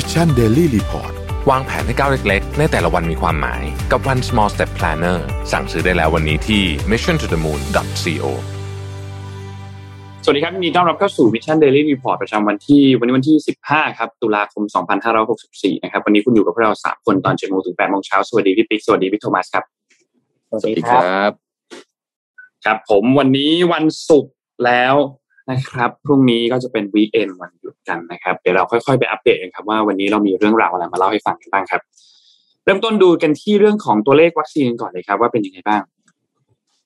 ม Mission Daily Reportวางแผนให้ก้าวเล็กๆ ในแต่ละวันมีความหมายกับ One Small Step Planner สั่งซื้อได้แล้ววันนี้ที่ mission to the moon co สวัสดีครับยินดีต้อนรับเข้าสู่ Mission Daily Report ประจำวันที่วันนี้วันที่ 15 ครับตุลาคม 2564 นะครับ วันนี้คุณอยู่กับพวกเรา 3 คนตอน7โมงถึง8โมงเช้าสวัสดีพี่ปิ๊กสวัสดีพี่โทมัสครับ สวัสดีครับ ครับ ผมวันนี้วันศุกร์แล้ว นะครับพรุ่งนี้ก็จะเป็นวีเอนวันหยุดกันนะครับ เดี๋ยวเราค่อยๆไปอัปเดตกันครับว่าวันนี้เรามีเรื่องราวอะไรมาเล่าให้ฟังกันบ้างครับ เริ่มต้นดูกันที่เรื่องของตัวเลขวัคซีนก่อนเลยครับ ว่าเป็นยังไงบ้าง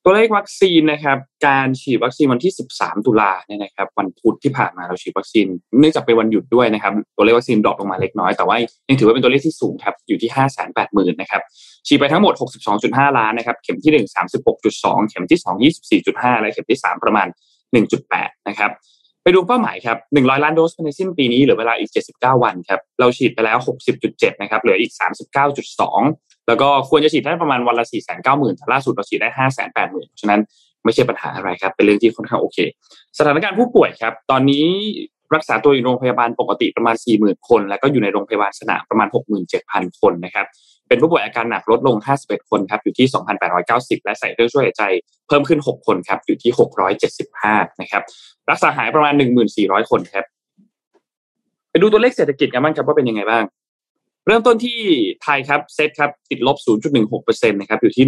ตัวเลขวัคซีนนะครับ การฉีดวัคซีนวันที่ 13 ตุลาเนี่ยนะครับ วันพุธที่ผ่านมาเราฉีดวัคซีนเนื่องจากเป็นวันหยุดด้วยนะครับ ตัวเลขวัคซีน drop ลงมาเล็กน้อยแต่ว่ายังถือว่าเป็นตัวเลขที่สูงครับอยู่ที่ 5 8 0 0 0 0นะครับฉีดไปทั้งหมด 62.5 ล้านนะครับ เข็มที่ 1 36.2 เข็มที่ 2 24.5 และเข็มที่ 3 ประมาณ 1.8 นะครับ ไปดูเป้าหมายครับ 100 ล้านโดสภายในสิ้นปีนี้เหลือเวลาอีก 79 วันครับ เราฉีดไปแล้ว 60.7 นะครับ เหลืออีก 39.2 แล้วก็ควรจะฉีดได้ประมาณวันละ 490,000แต่ล่าสุดเราฉีดได้ 580,000 ฉะนั้นไม่ใช่ปัญหาอะไรครับ เป็นเรื่องที่ค่อนข้างโอเค สถานการณ์ผู้ป่วยครับ ตอนนี้รักษาตัวอยู่โรงพยาบาลปกติประมาณ 40,000 คน แล้วก็อยู่ในโรงพยาบาลสนามประมาณ 67,000 คนนะครับ เป็นผู้ป่วยอาการหนักลดลง 51 คนครับอยู่ที่ 2,890 และใส่เครื่องช่วยหายใจเพิ่มขึ้น 6 คนครับอยู่ที่ 675 นะครับรักษาหายประมาณ 1,400 คนครับไปดูตัวเลขเศรษฐกิจกันบ้างครับว่าเป็นยังไงบ้างเริ่มต้นที่ไทยครับเซ็ตครับติดลบ 0.16%นะครับอยู่ที่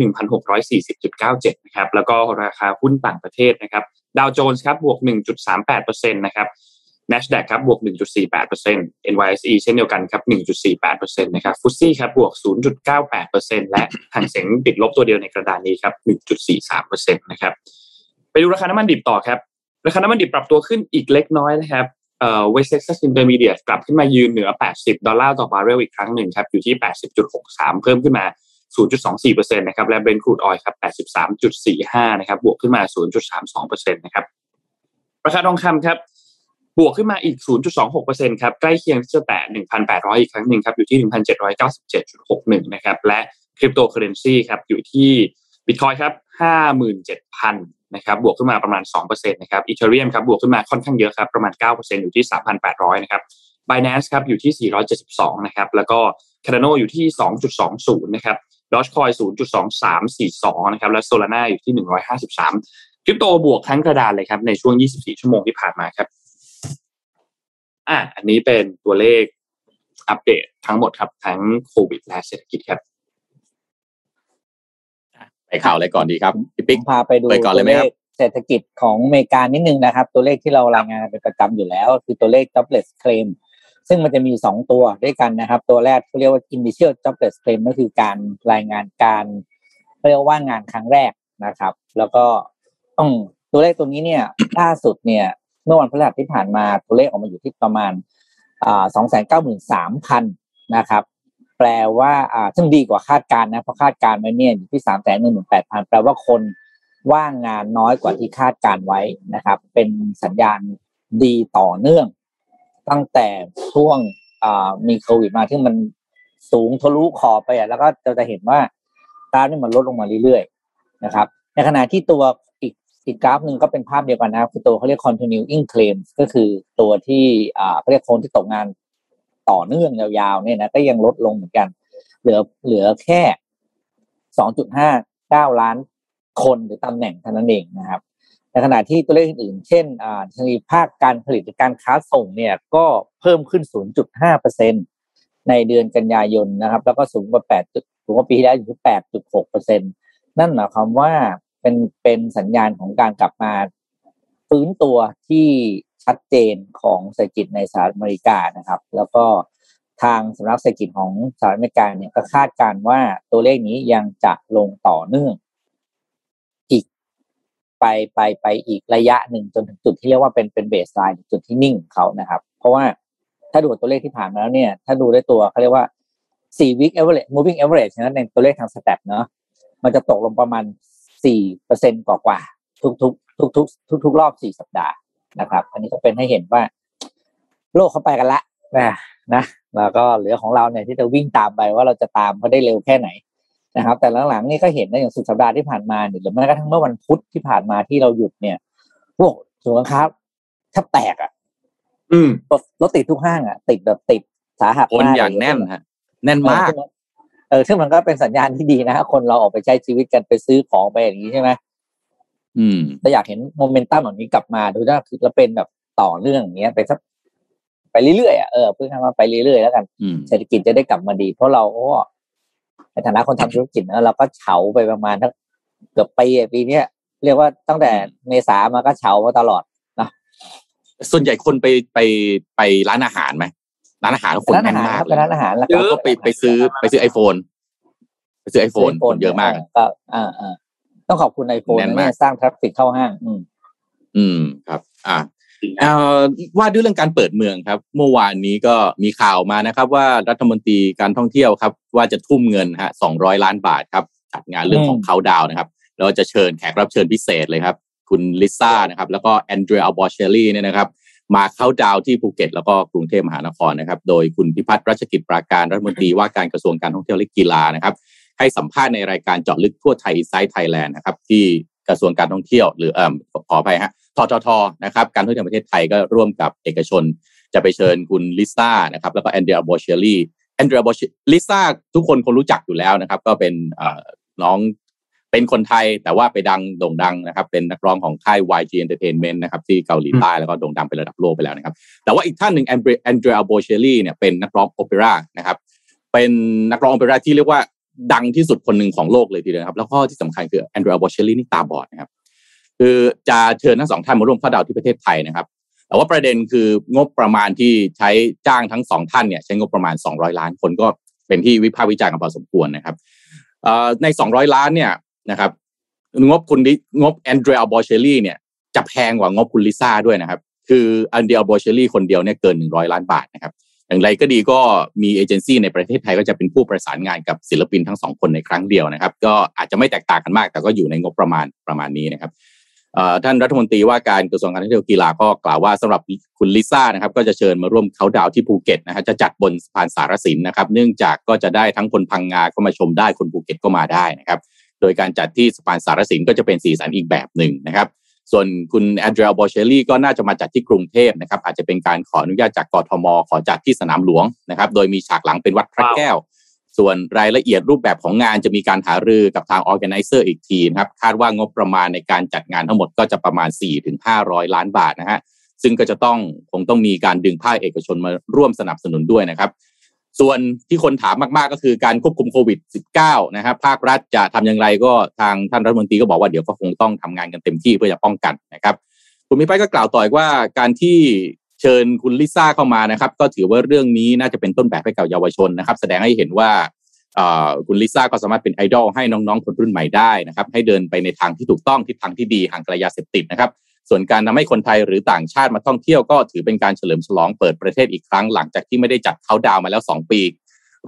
1,640.97 นะครับแล้วก็ราคาหุ้นต่างประเทศนะครับดาวโจนส์ครับบวก 1.38%นะครับ NASDAQ ครับบวก 1.48% NYSE เช่นเดียวกันครับ 1.48%นะครับฟุตซี่ครับบวก 0.98%และหางเสงติดลบตัวเดียวในกระดานนี้ครับ 1.43%นะครับไปดูราคาน้ำมันดิบต่อครับ ราคาน้ำมันดิบปรับตัวขึ้นอีกเล็กน้อยนะครับเอ่อ West Texas Intermediate กลับขึ้นมายืนเหนือ 80 ดอลลาร์ต่อบาร์เรลอีกครั้งหนึ่งครับอยู่ที่ 80.63 เพิ่มขึ้นมา 0.24%นะครับและ Brent crude oil ครับ 83.45 นะครับบวกขึ้นมา 0.32%นะครับราคาทองคำครับ บวกขึ้นมาอีก 0.26%ครับ ใกล้เคียงที่จะแตะ 1,800 อีกครั้งหนึ่งครับ อยู่ที่ 1,797.61 นะครับ และคริปโตเคอเรนซีครับ อยู่ที่บิตคอยน์ครับ 57,000 นะครับ บวกขึ้นมาประมาณ 2%นะครับ Ethereum ครับ บวกขึ้นมาค่อนข้างเยอะครับ ประมาณ 9%อยู่ที่ 3,800 นะครับ Binance ครับ อยู่ที่ 472 นะครับ แล้วก็ Cardano อยู่ที่ 2.20 นะครับ Dogecoin 0.2342 นะครับ และ Solana อยู่ที่ 153คริปโตบวกทั้งกระดานเลยครับ ในช่วง 24 ชั่วโมงที่ผ่านมาครับ อ่าอันนี้เป็นตัวเลขอัปเดตทั้งหมดครับทั้งโควิดและเศรษฐกิจครับไปข่าวอะไรก่อนดีครับพี่ปิ๊กพาไปดูตัวเลขเศรษฐกิจของอเมริกานิดนึงนะครับ ตัวเลขที่เรารายงานเป็นประจำอยู่แล้ว คือตัวเลข jobless claim ซึ่งมันจะมีสองตัวด้วยกันนะครับ ตัวแรกเขาเรียกว่า initial jobless claim ก็คือการรายงานการเรียกว่างานครั้งแรกนะครับ แล้วก็ต้องตัวเลขตัวนี้เนี่ยล่าสุดเนี่ย เมื่อวันพฤหัสที่ผ่านมาตัวเลขออกมาอยู่ที่ประมาณสองแสนเก้าหมื่นสามพันนะครับ แปลว่าซึ่งดีกว่าคาดการนะเพราะคาดการไว้เนี่ยอยู่ที่สามแสนหนึ่งหมื่นแปดพันแปลว่าคนว่างงานน้อยกว่าที่คาดการไว้นะครับ เป็นสัญญาณดีต่อเนื่อง ตั้งแต่ช่วงมีโควิดมาที่มันสูงทะลุขอบไปอะแล้วก็จะจะเห็นว่าตานี่มันลดลงมาเรื่อยๆนะครับ ในขณะที่ตัว อีกกราฟหนึ่งก็เป็นภาพเดียวกันนะครับคือตัวเขาเรียก continuing claims ก็คือตัวที่อ่าเขาเรียกคนที่ตกงานต่อเนื่องยาวๆเนี่ยนะก็ยังลดลงเหมือนกัน เหลือเหลือแค่สองจุดห้าเก้าล้านคนหรือตำแหน่งเท่านั้นเองนะครับในขณะที่ตัวเลขอื่นเช่นอ่าชนีภาคการผลิตการค้าส่งเนี่ยก็เพิ่มขึ้น 0.5เปอร์เซ็นในเดือนกันยายนนะครับ แล้วก็สูงกว่า8สูงกว่าปีที่แล้วอยู่ที่8.6เปอร์เซ็นนั่นหมายความว่า เป็นเป็นสัญญาณของการกลับมาฟื้นตัวที่ชัดเจนของเศรษฐกิจในสหรัฐอเมริกานะครับ แล้วก็ทางสำนักเศรษฐกิจของสหรัฐอเมริกาเนี่ยก็คาดการว่าตัวเลขนี้ยังจะลงต่อเนื่อง อีกไปไปไปอีกระยะหนึ่งจนถึงจุดที่เรียกว่าเป็นเป็นเบสไลน์จุดที่นิ่งเขานะครับ เพราะว่าถ้าดูตัวเลขที่ผ่านมาแล้วเนี่ย ถ้าดูได้ตัวเขาเรียกว่า4 week average moving average นะในตัวเลขทางสเต็ปเนาะมันจะตกลงประมาณ สี่เปอร์เซ็นกว่ากว่าทุกทุกทุกทุกทุกทุกรอบสี่สัปดาห์นะครับ อันนี้ก็เป็นให้เห็นว่า โลกเขาไปกันละนะนะแล้วก็เหลือของเราเนี่ยที่จะวิ่งตามไปว่าเราจะตามเขาได้เร็วแค่ไหนนะครับ แต่หลังๆนี่ก็เห็นนะอย่างสุดสัปดาห์ที่ผ่านมาเนี่ยหรือแม้กระทั่งเมื่อวันพุธที่ผ่านมาที่เราหยุดเนี่ยพวกสุนค้าแทบแตกอะ อืมรถติดทุกห้างอะ ติดแบบติดสาหัสคนมากอย่างเลแน่นฮะแน่นมาก เออซึ่งมันก็เป็นสัญญาณที่ดีนะคนเราออกไปใช้ชีวิตกันไปซื้อของไปอย่างนี้ใช่ไหมอืมแต่อยากเห็นโมเมนตัมแบบนี้กลับมาดูถ้าคือเราเป็นแบบต่อเนื่องอย่างเงี้ยไปสักไปเรื่อยๆอะเออเพิ่งทำมาไปเรื่อยๆแล้วกันอืมเศรษฐกิจจะได้กลับมาดี เพราะเราก็ในฐานะคนทำธุรกิจนะเราก็เฉาไปประมาณทั้งเกือบปีอะปีเนี้ยเรียกว่าตั้งแต่เมษามาก็เฉามาตลอดส่วนใหญ่คนไปไปไปร้านอาหารไหม ร้านอาหารคนร้านแน่อานหารมากครับเลเป็นยร้านอาหารแล้วแล้วก็ไปไปซื้อไปซื้อไอโฟนไปซื้อไอโฟนคนเยอะมากก็อ่าอ่าต้องขอบคุณไอโฟนแน่นนะมากเนี่ยสร้างทราฟฟิกเข้าห้าง อืม อืมครับ อ่าจริงนะเอ่อว่าด้วยเรื่องการเปิดเมืองครับ เมื่อวานนี้ก็มีข่าวมานะครับ ว่ารัฐมนตรีการท่องเที่ยวครับ ว่าจะทุ่มเงินฮะสองร้อยล้านบาทครับจัดงานเรื่องของอืมเคานต์ดาวน์นะครับแล้วจะเชิญแขกรับเชิญพิเศษเลยครับ คุณลิซ่านะครับ แล้วก็แอนเดรียอัลบอเชลลี่เนี่ยนะครับ มาเคานต์ดาวน์ที่ภูเก็ตแล้วก็กรุงเทพมหานครนะครับ โดยคุณพิพัฒน์รัชกิจปราการรัฐมนตรีว่าการกระทรวงการท่องเที่ยวและกีฬานะครับ ให้สัมภาษณ์ในรายการเจาะลึกทั่วไทย Inside Thailand นะครับที่กระทรวงการท่องเที่ยว หรือเอ่อขออภัยฮะทททนะครับการท่องเที่ยวประเทศไทยก็ร่วมกับเอกชน จะไปเชิญคุณลิซ่านะครับแล้วก็แอนเดรียบอเชลลี่แอนเดรียบอเชลิซ่าทุกคนคงรู้จักอยู่แล้วนะครับ ก็เป็นเอ่อน้อง เป็นคนไทยแต่ว่าไปดังโด่งดังนะครับ เป็นนักร้องของค่าย YG Entertainment นะครับที่เกาหลีใต้แล้วก็โด่งดังเป็นระดับโลกไปแล้วนะครับ แต่ว่าอีกท่านหนึ่งแอนเดรียบอเชลลี่เนี่ยเป็นนักร้องโอเปร่านะครับ เป็นนักร้องโอเปร่าที่เรียกว่าดังที่สุดคนหนึ่งของโลกเลยทีเดียวนะครับ แล้วก็ที่สำคัญคือแอนเดรียบอเชลลี่นี่ตาบอดนะครับคือจะเชิญทั้งสองท่านมาร่วมเคานต์ดาวน์ที่ประเทศไทยนะครับแต่ว่าประเด็นคืองบประมาณที่ใช้จ้างทั้งสองท่านเนี่ยใช้งบประมาณ 200 ล้านคนก็เป็นที่วิพากษ์วิจารณ์กันพอสมควรนะครับเอ่อใน 200 ล้านเนี่ย นะครับ งบคุณงบแอนเดรียบอเชลลี่เนี่ยจะแพงกว่างบคุณลิซ่าด้วยนะครับ คือแอนเดรียบอเชลลี่คนเดียวเนี่ยเกิน 100 ล้านบาทนะครับ อย่างไรก็ดีก็มีเอเจนซี่ในประเทศไทยก็จะเป็นผู้ประสานงานกับศิลปินทั้งสองคนในครั้งเดียวนะครับ ก็อาจจะไม่แตกต่างกันมาก แต่ก็อยู่ในงบประมาณประมาณนี้นะครับท่านรัฐมนตรีว่าการกระทรวงการท่องเที่ยวกีฬาก็กล่าวว่าสำหรับคุณลิซ่านะครับ ก็จะเชิญมาร่วมเคานต์ดาวน์ที่ภูเก็ตนะฮะจะจัดบนสะพานสารสินนะครับ เนื่องจากก็จะได้ทั้งคนพังงาก็มาชมได้คนภูเก็ตก็มาได้นะครับ โดยการจัดที่สะพานสารสินก็จะเป็นสีสันอีกแบบหนึ่งนะครับ ส่วนคุณแอนเดรียบอเชลลี่ก็น่าจะมาจัดที่กรุงเทพนะครับ อาจจะเป็นการขออนุญาตจากกทม ขอจัดที่สนามหลวงนะครับ โดยมีฉากหลังเป็นวัดพระแก้ว ส่วนรายละเอียดรูปแบบของงานจะมีการหารือกับทาง organizer อีกทีนะครับ คาดว่างบประมาณในการจัดงานทั้งหมดก็จะประมาณ 4-500 ล้านบาทนะฮะซึ่งก็จะต้องคงต้องมีการดึงภาคเอกชนมาร่วมสนับสนุนด้วยนะครับ ส่วนที่คนถามมากๆก็คือการควบคุมโควิด -19 นะครับภาครัฐจะทำอย่างไรก็ทางท่านรัฐมนตรีก็บอกว่าเดี๋ยวก็คงต้องทำงานกันเต็มที่เพื่อจะป้องกันนะครับคุณมิไปก็กล่าวต่ออีกว่าการที่เชิญคุณลิซ่าเข้ามานะครับ ก็ถือว่าเรื่องนี้น่าจะเป็นต้นแบบให้กับเยาวชนนะครับ แสดงให้เห็นว่าคุณลิซ่าก็สามารถเป็นไอดอลให้น้องๆคนรุ่นใหม่ได้นะครับ ให้เดินไปในทางที่ถูกต้องทิศทางที่ดีห่างไกลยาเสพติดนะครับ ส่วนการทำให้คนไทยหรือต่างชาติมาท่องเที่ยวก็ถือเป็นการเฉลิมฉลองเปิดประเทศอีกครั้งหลังจากที่ไม่ได้จัดเขาดาวมาแล้ว 2 ปี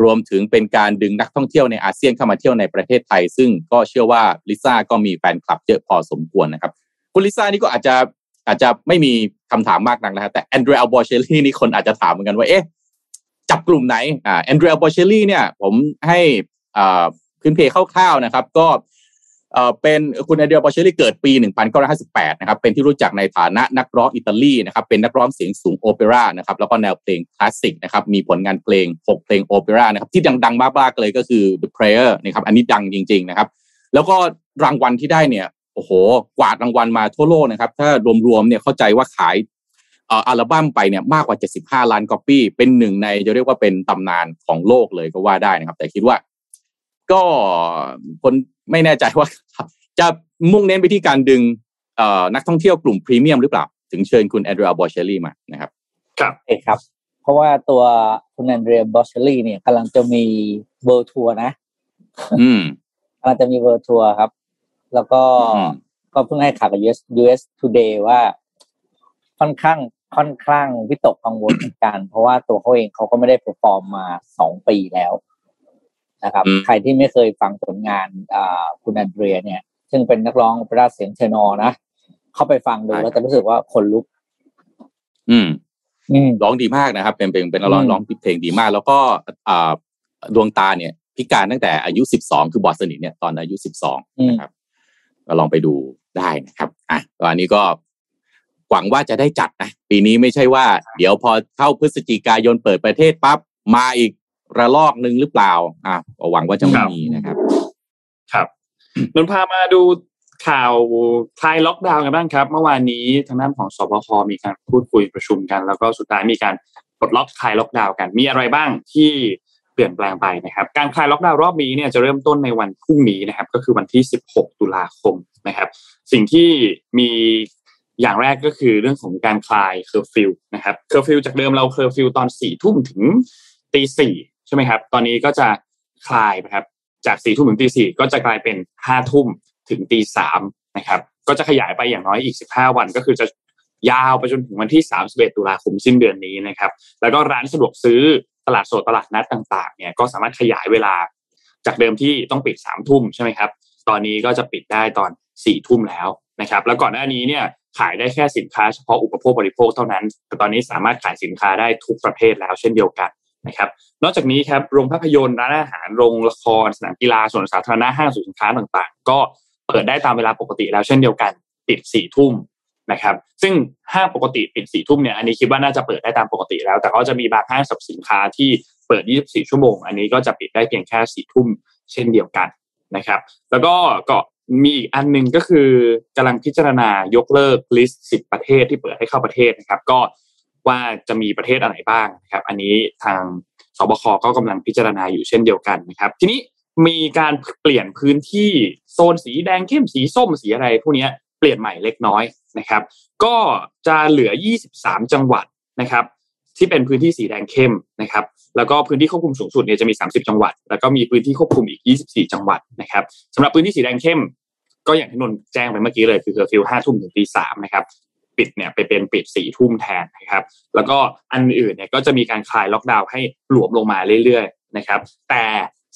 รวมถึงเป็นการดึงนักท่องเที่ยวในอาเซียนเข้ามาเที่ยวในประเทศไทย ซึ่งก็เชื่อว่าลิซ่าก็มีแฟนคลับเยอะพอสมควรนะครับคุณลิซ่านี่ก็อาจจะอาจจะไม่มีคำถามมากนักนะครับแต่แอนเดรียบอเชลลี่นี่คนอาจจะถามเหมือนกันว่าเอ๊ะจับกลุ่มไหนอ่าแอนเดรียบอเชลลี่เนี่ยผมให้อ่าพื้นเพคร่าวๆนะครับ ก็ เอ่อเป็นคุณ Andrea Bocelli เกิดปี 1958 นะครับ เป็นที่รู้จักในฐานะนักร้องอิตาลีนะครับ เป็นนักร้องเสียงสูงโอเปร่านะครับ แล้วก็แนวเพลงคลาสสิกนะครับ มีผลงานเพลง 6 เพลงโอเปร่านะครับ ที่ดังๆมากๆเลยก็คือ The Prayer นะครับ อันนี้ดังจริง ๆนะครับ แล้วก็รางวัลที่ได้เนี่ย โอ้โห กวาดรางวัลมาทั่วโลกนะครับ ถ้ารวมๆ เนี่ยเข้าใจว่าขายอัลบั้มไปเนี่ยมากกว่า 75 ล้านก๊อปปี้ เป็นหนึ่งในจะเรียกว่าเป็นตำนานของโลกเลยก็ว่าได้นะครับ แต่คิดว่าก็คน ไม่แน่ใจว่าจะมุ่งเน้นไปที่การดึงเอ่อนักท่องเที่ยวกลุ่มพรีเมียมหรือเปล่า ถึงเชิญคุณ Andrea Bocelli มานะครับ ครับเอกครับ เพราะว่าตัวคุณ Andrea Bocelli เนี่ยกำลังจะมี world tour นะ อืมกำลังจะมี world tour ครับ แล้วก็อืมก็เพิ่งให้ข่าวกับ US USA Today ว่า ค่อนข้างค่อนข้างวิตกกังวลเหมือนกัน เพราะว่าตัวเขาเองเขาก็ไม่ได้ perform มาสองปีแล้ว นะครับอืมใครที่ไม่เคยฟังผลงานอ่าคุณแอนเดรียเนี่ย ซึ่งเป็นนักร้องโอเปร่าเสียงเทนอร์นะ เข้าไปฟังดูแล้วจะรู้สึกว่าคนลุก อืมอืมร้องดีมากนะครับ เป็นเป็นเป็นนักร้องอืมร้องเพลงดีมาก แล้วก็อ่าดวงตาเนี่ย พิการตั้งแต่อายุ12คือบอดสนิทเนี่ยตอนอายุ12นะครับก็ลองไปดูได้นะครับ อะก็อันนี้ก็หวังว่าจะได้จัดนะ ปีนี้ไม่ใช่ว่า เดี๋ยวพอเข้าพฤศจิกายนเปิดประเทศปั๊บมาอีก ระลอกหนึ่งหรือเปล่า อะหวังว่าจะไม่มีนะครับ ครับนนพามาดูข่าวคลายล็อกดาวน์กันบ้างครับ เมื่อวานนี้ทางด้านของสบคมีการพูดคุยประชุมกัน แล้วก็สุดท้ายมีการปลดล็อกคลายล็อกดาวน์กัน มีอะไรบ้างที่เปลี่ยนแปลงไปนะครับ การคลายล็อกดาวน์รอบนี้เนี่ยจะเริ่มต้นในวันพรุ่งนี้นะครับ ก็คือวันที่ 16 ตุลาคมนะครับ สิ่งที่มีอย่างแรกก็คือเรื่องของการคลายเคอร์ฟิวนะครับเคอร์ฟิวจากเดิมเราเคอร์ฟิวตอนสี่ทุ่มถึงตีสี่ ใช่ไหมครับ ตอนนี้ก็จะคลายนะครับจากสี่ทุ่มถึงตีสี่ก็จะกลายเป็นห้าทุ่มถึงตีสามนะครับ ก็จะขยายไปอย่างน้อยอีกสิบห้าวัน ก็คือจะยาวไปจนถึงวันที่สามสิบเอ็ดตุลาคมสิ้นเดือนนี้นะครับ แล้วก็ร้านสะดวกซื้อตลาดสดตลาดนัดต่างๆเนี่ยก็สามารถขยายเวลาจากเดิมที่ต้องปิดสามทุ่มใช่ไหมครับ ตอนนี้ก็จะปิดได้ตอนสี่ทุ่มแล้วนะครับ แล้วก่อนหน้านี้เนี่ยขายได้แค่สินค้าเฉพาะอุปโภคบริโภคเท่านั้น แต่ตอนนี้สามารถขายสินค้าได้ทุกประเภทแล้วเช่นเดียวกัน นะครับนอกจากนี้ครับโรงภาพยนตร์ร้านอาหารโรงละครสนามกีฬาสวนสาธารณะห้างสินค้าต่างๆ ก็เปิดได้ตามเวลาปกติแล้วเช่นเดียวกันปิดสี่ทุ่มนะครับซึ่งห้างปกติปิดสี่ทุ่มเนี่ยอันนี้คิดว่าน่าจะเปิดได้ตามปกติแล้ว แต่ก็จะมีบางห้างสรรพสินค้าที่เปิด 24 ชั่วโมง อันนี้ก็จะปิดได้เพียงแค่สี่ทุ่มเช่นเดียวกันนะครับ แล้วก็ก็มีอีกอันหนึ่งก็คือกำลังพิจารณายกเลิกลิสต์สิบประเทศที่เปิดให้เข้าประเทศนะครับ ก็ ว่าจะมีประเทศอะไรบ้างนะครับ อันนี้ทางสบคก็กำลังพิจารณาอยู่เช่นเดียวกันนะครับ ทีนี้มีการเปลี่ยนพื้นที่โซนสีแดงเข้มสีส้มสีอะไรพวกนี้เปลี่ยนใหม่เล็กน้อยนะครับ ก็จะเหลือ 23 จังหวัดนะครับ ที่เป็นพื้นที่สีแดงเข้มนะครับ แล้วก็พื้นที่ควบคุมสูงสุดเนี่ยจะมี 30 จังหวัด แล้วก็มีพื้นที่ควบคุมอีก 24 จังหวัดนะครับสำหรับพื้นที่สีแดงเข้ม ก็อย่างที่นนแจ้งไปเมื่อกี้เลยคือเคอร์ฟิวห้าทุ่มถึงตีสามนะครับ ปิดเนี่ยไปเป็นปิดสี่ทุ่มแทนนะครับ แล้วก็อันอื่นเนี่ยก็จะมีการคลายล็อกดาวน์ให้หลวมลงมาเรื่อยๆนะครับ แต่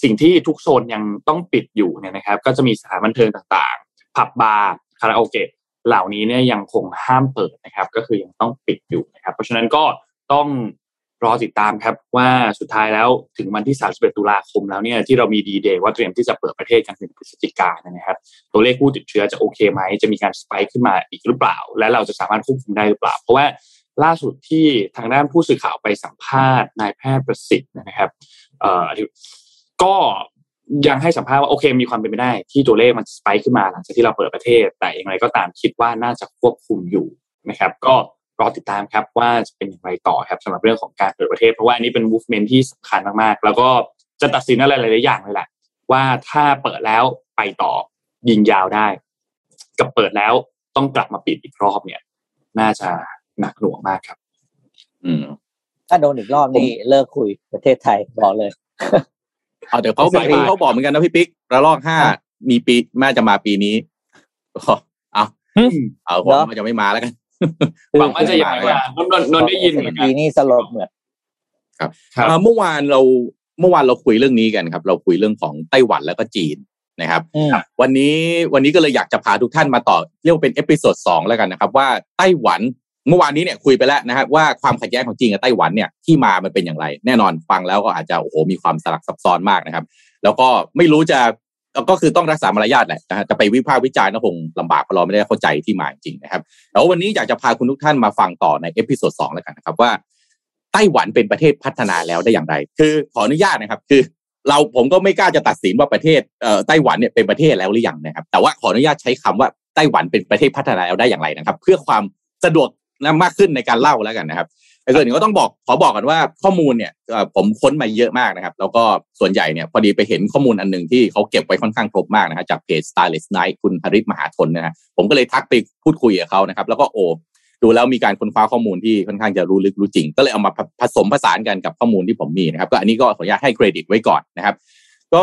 สิ่งที่ทุกโซนยังต้องปิดอยู่เนี่ยนะครับ ก็จะมีสถานบันเทิงต่างๆ ผับบาร์คาราโอเกะเหล่านี้เนี่ยยังคงห้ามเปิดนะครับ ก็คือยังต้องปิดอยู่นะครับ เพราะฉะนั้นก็ต้อง รอติดตามครับว่าสุดท้ายแล้วถึงวันที่ 31 ตุลาคมแล้วเนี่ยที่เรามีดีเดย์ว่าเตรียมที่จะเปิดประเทศกันถึงพฤศจิกายนนะครับ ตัวเลขผู้ติดเชื้อจะโอเคไหม จะมีการสไปค์ขึ้นมาอีกหรือเปล่า และเราจะสามารถควบคุมได้หรือเปล่า เพราะว่าล่าสุดที่ทางด้านผู้สื่อข่าวไปสัมภาษณ์นายแพทย์ประสิทธิ์นะครับเอ่อก็ยังให้สัมภาษณ์ว่าโอเค มีความเป็นไปได้ ที่ตัวเลขมันสไปค์ขึ้นมาหลังจากที่เราเปิดประเทศ แต่อย่างไรก็ตามคิดว่าน่าจะควบคุมอยู่นะครับ ก็ รอติดตามครับว่าจะเป็นอย่างไรต่อครับสำหรับเรื่องของการเปิดประเทศ เพราะว่าอันนี้เป็น movement ที่สำคัญมากๆ แล้วก็จะตัดสินอะไรหลายๆอย่างเลยแหละว่าถ้าเปิดแล้วไปต่อยิงยาวได้ กับเปิดแล้วต้องกลับมาปิดอีกรอบเนี่ย น่าจะหนักหน่วงมากครับ อืม ถ้าโดนอีกรอบนี่เลิกคุยประเทศไทยบอกเลยเอาเดี๋ยวเขาบอกเขาบอกเหมือนกันนะพี่ปิ๊กระลอกห้ามีปีแม่จะมาปีนี้ก็เอาเอาผมว่าจะไม่มาแล้วกัน หวังว่าจะยังไม่มานนนนได้ยินเหมือนกัปีนนี้สลบเหมือนครับเอ่อเมื่อวานเราเมื่อวานเราคุยเรื่องนี้กันครับ เราคุยเรื่องของไต้หวันแล้วก็จีนนะครับอืมวันนี้วันนี้ก็เลยอยากจะพาทุกท่านมาต่อเรียกว่าเป็นเอพิโซดสองแล้วกันนะครับว่าไต้หวันเมื่อวานนี้เนี่ยคุยไปแล้วนะครับว่าความขัดแย้งของจีนกับไต้หวันเนี่ยที่มามันเป็นอย่างไร แน่นอนฟังแล้วก็อาจจะโอ้โหมีความสลักซับซ้อนมากนะครับ แล้วก็ไม่รู้จะ ก็คือต้องรักษามารยาทแหละนะฮะจะไปวิพากษ์วิจารณ์ก็คงลำบากเพราะเราไม่ได้เข้าใจที่มาจริงนะครับแต่ว่าวันนี้อยากจะพาคุณทุกท่านมาฟังต่อใน episode สองแล้วกันนะครับว่าไต้หวันเป็นประเทศพัฒนาแล้วได้อย่างไร คือขออนุญาตนะครับ คือเราผมก็ไม่กล้าจะตัดสินว่าประเทศเอ่อไต้หวันเนี่ยเป็นประเทศแล้วหรือยังนะครับ แต่ว่าขออนุญาตใช้คำว่าไต้หวันเป็นประเทศพัฒนาแล้วได้อย่างไรนะครับ เพื่อความสะดวกนะมากขึ้นในการเล่าแล้วกันนะครับ แต่ส่วนหนึ่งก็ต้องบอกขอบอกกันว่าข้อมูลเนี่ยผมค้นมาเยอะมากนะครับ แล้วก็ส่วนใหญ่เนี่ยพอดีไปเห็นข้อมูลอันหนึ่งที่เขาเก็บไว้ค่อนข้างครบมากนะฮะจากเพจ Stylist Night คุณฮริศมหาชนนะฮะผมก็เลยทักไปพูดคุยกับเขานะครับ แล้วก็โอ้ดูแล้วมีการค้นคว้าข้อมูลที่ค่อนข้างจะรู้ลึกรู้จริง ก็เลยเอามาผสมผสานกันกับข้อมูลที่ผมมีนะครับ ก็อันนี้ก็ขออนุญาตให้เครดิตไว้ก่อนนะครับ ก็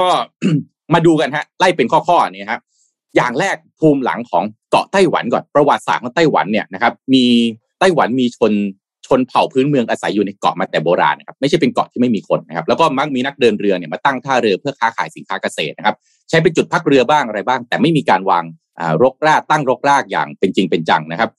มาดูกันฮะไล่เป็นข้อๆนี่ครับอย่างแรกภูมิหลังของเกาะไต้หวันก่อนประวัติศาสตร์ของไต้หวันเนี่ยนะครับ มีไต้หวันมีชน ชนเผ่าพื้นเมืองอาศัยอยู่ในเกาะมาแต่โบราณนะครับไม่ใช่เป็นเกาะที่ไม่มีคนนะครับแล้วก็มักมีนักเดินเรือเนี่ยมาตั้งท่าเรือเพื่อค้าขายสินค้าเกษตรนะครับใช้เป็นจุดพักเรือบ้างอะไรบ้าง แต่ไม่มีการวางอ่ารกรากตั้งรกรากอย่างเป็นจริงเป็นจังนะครับ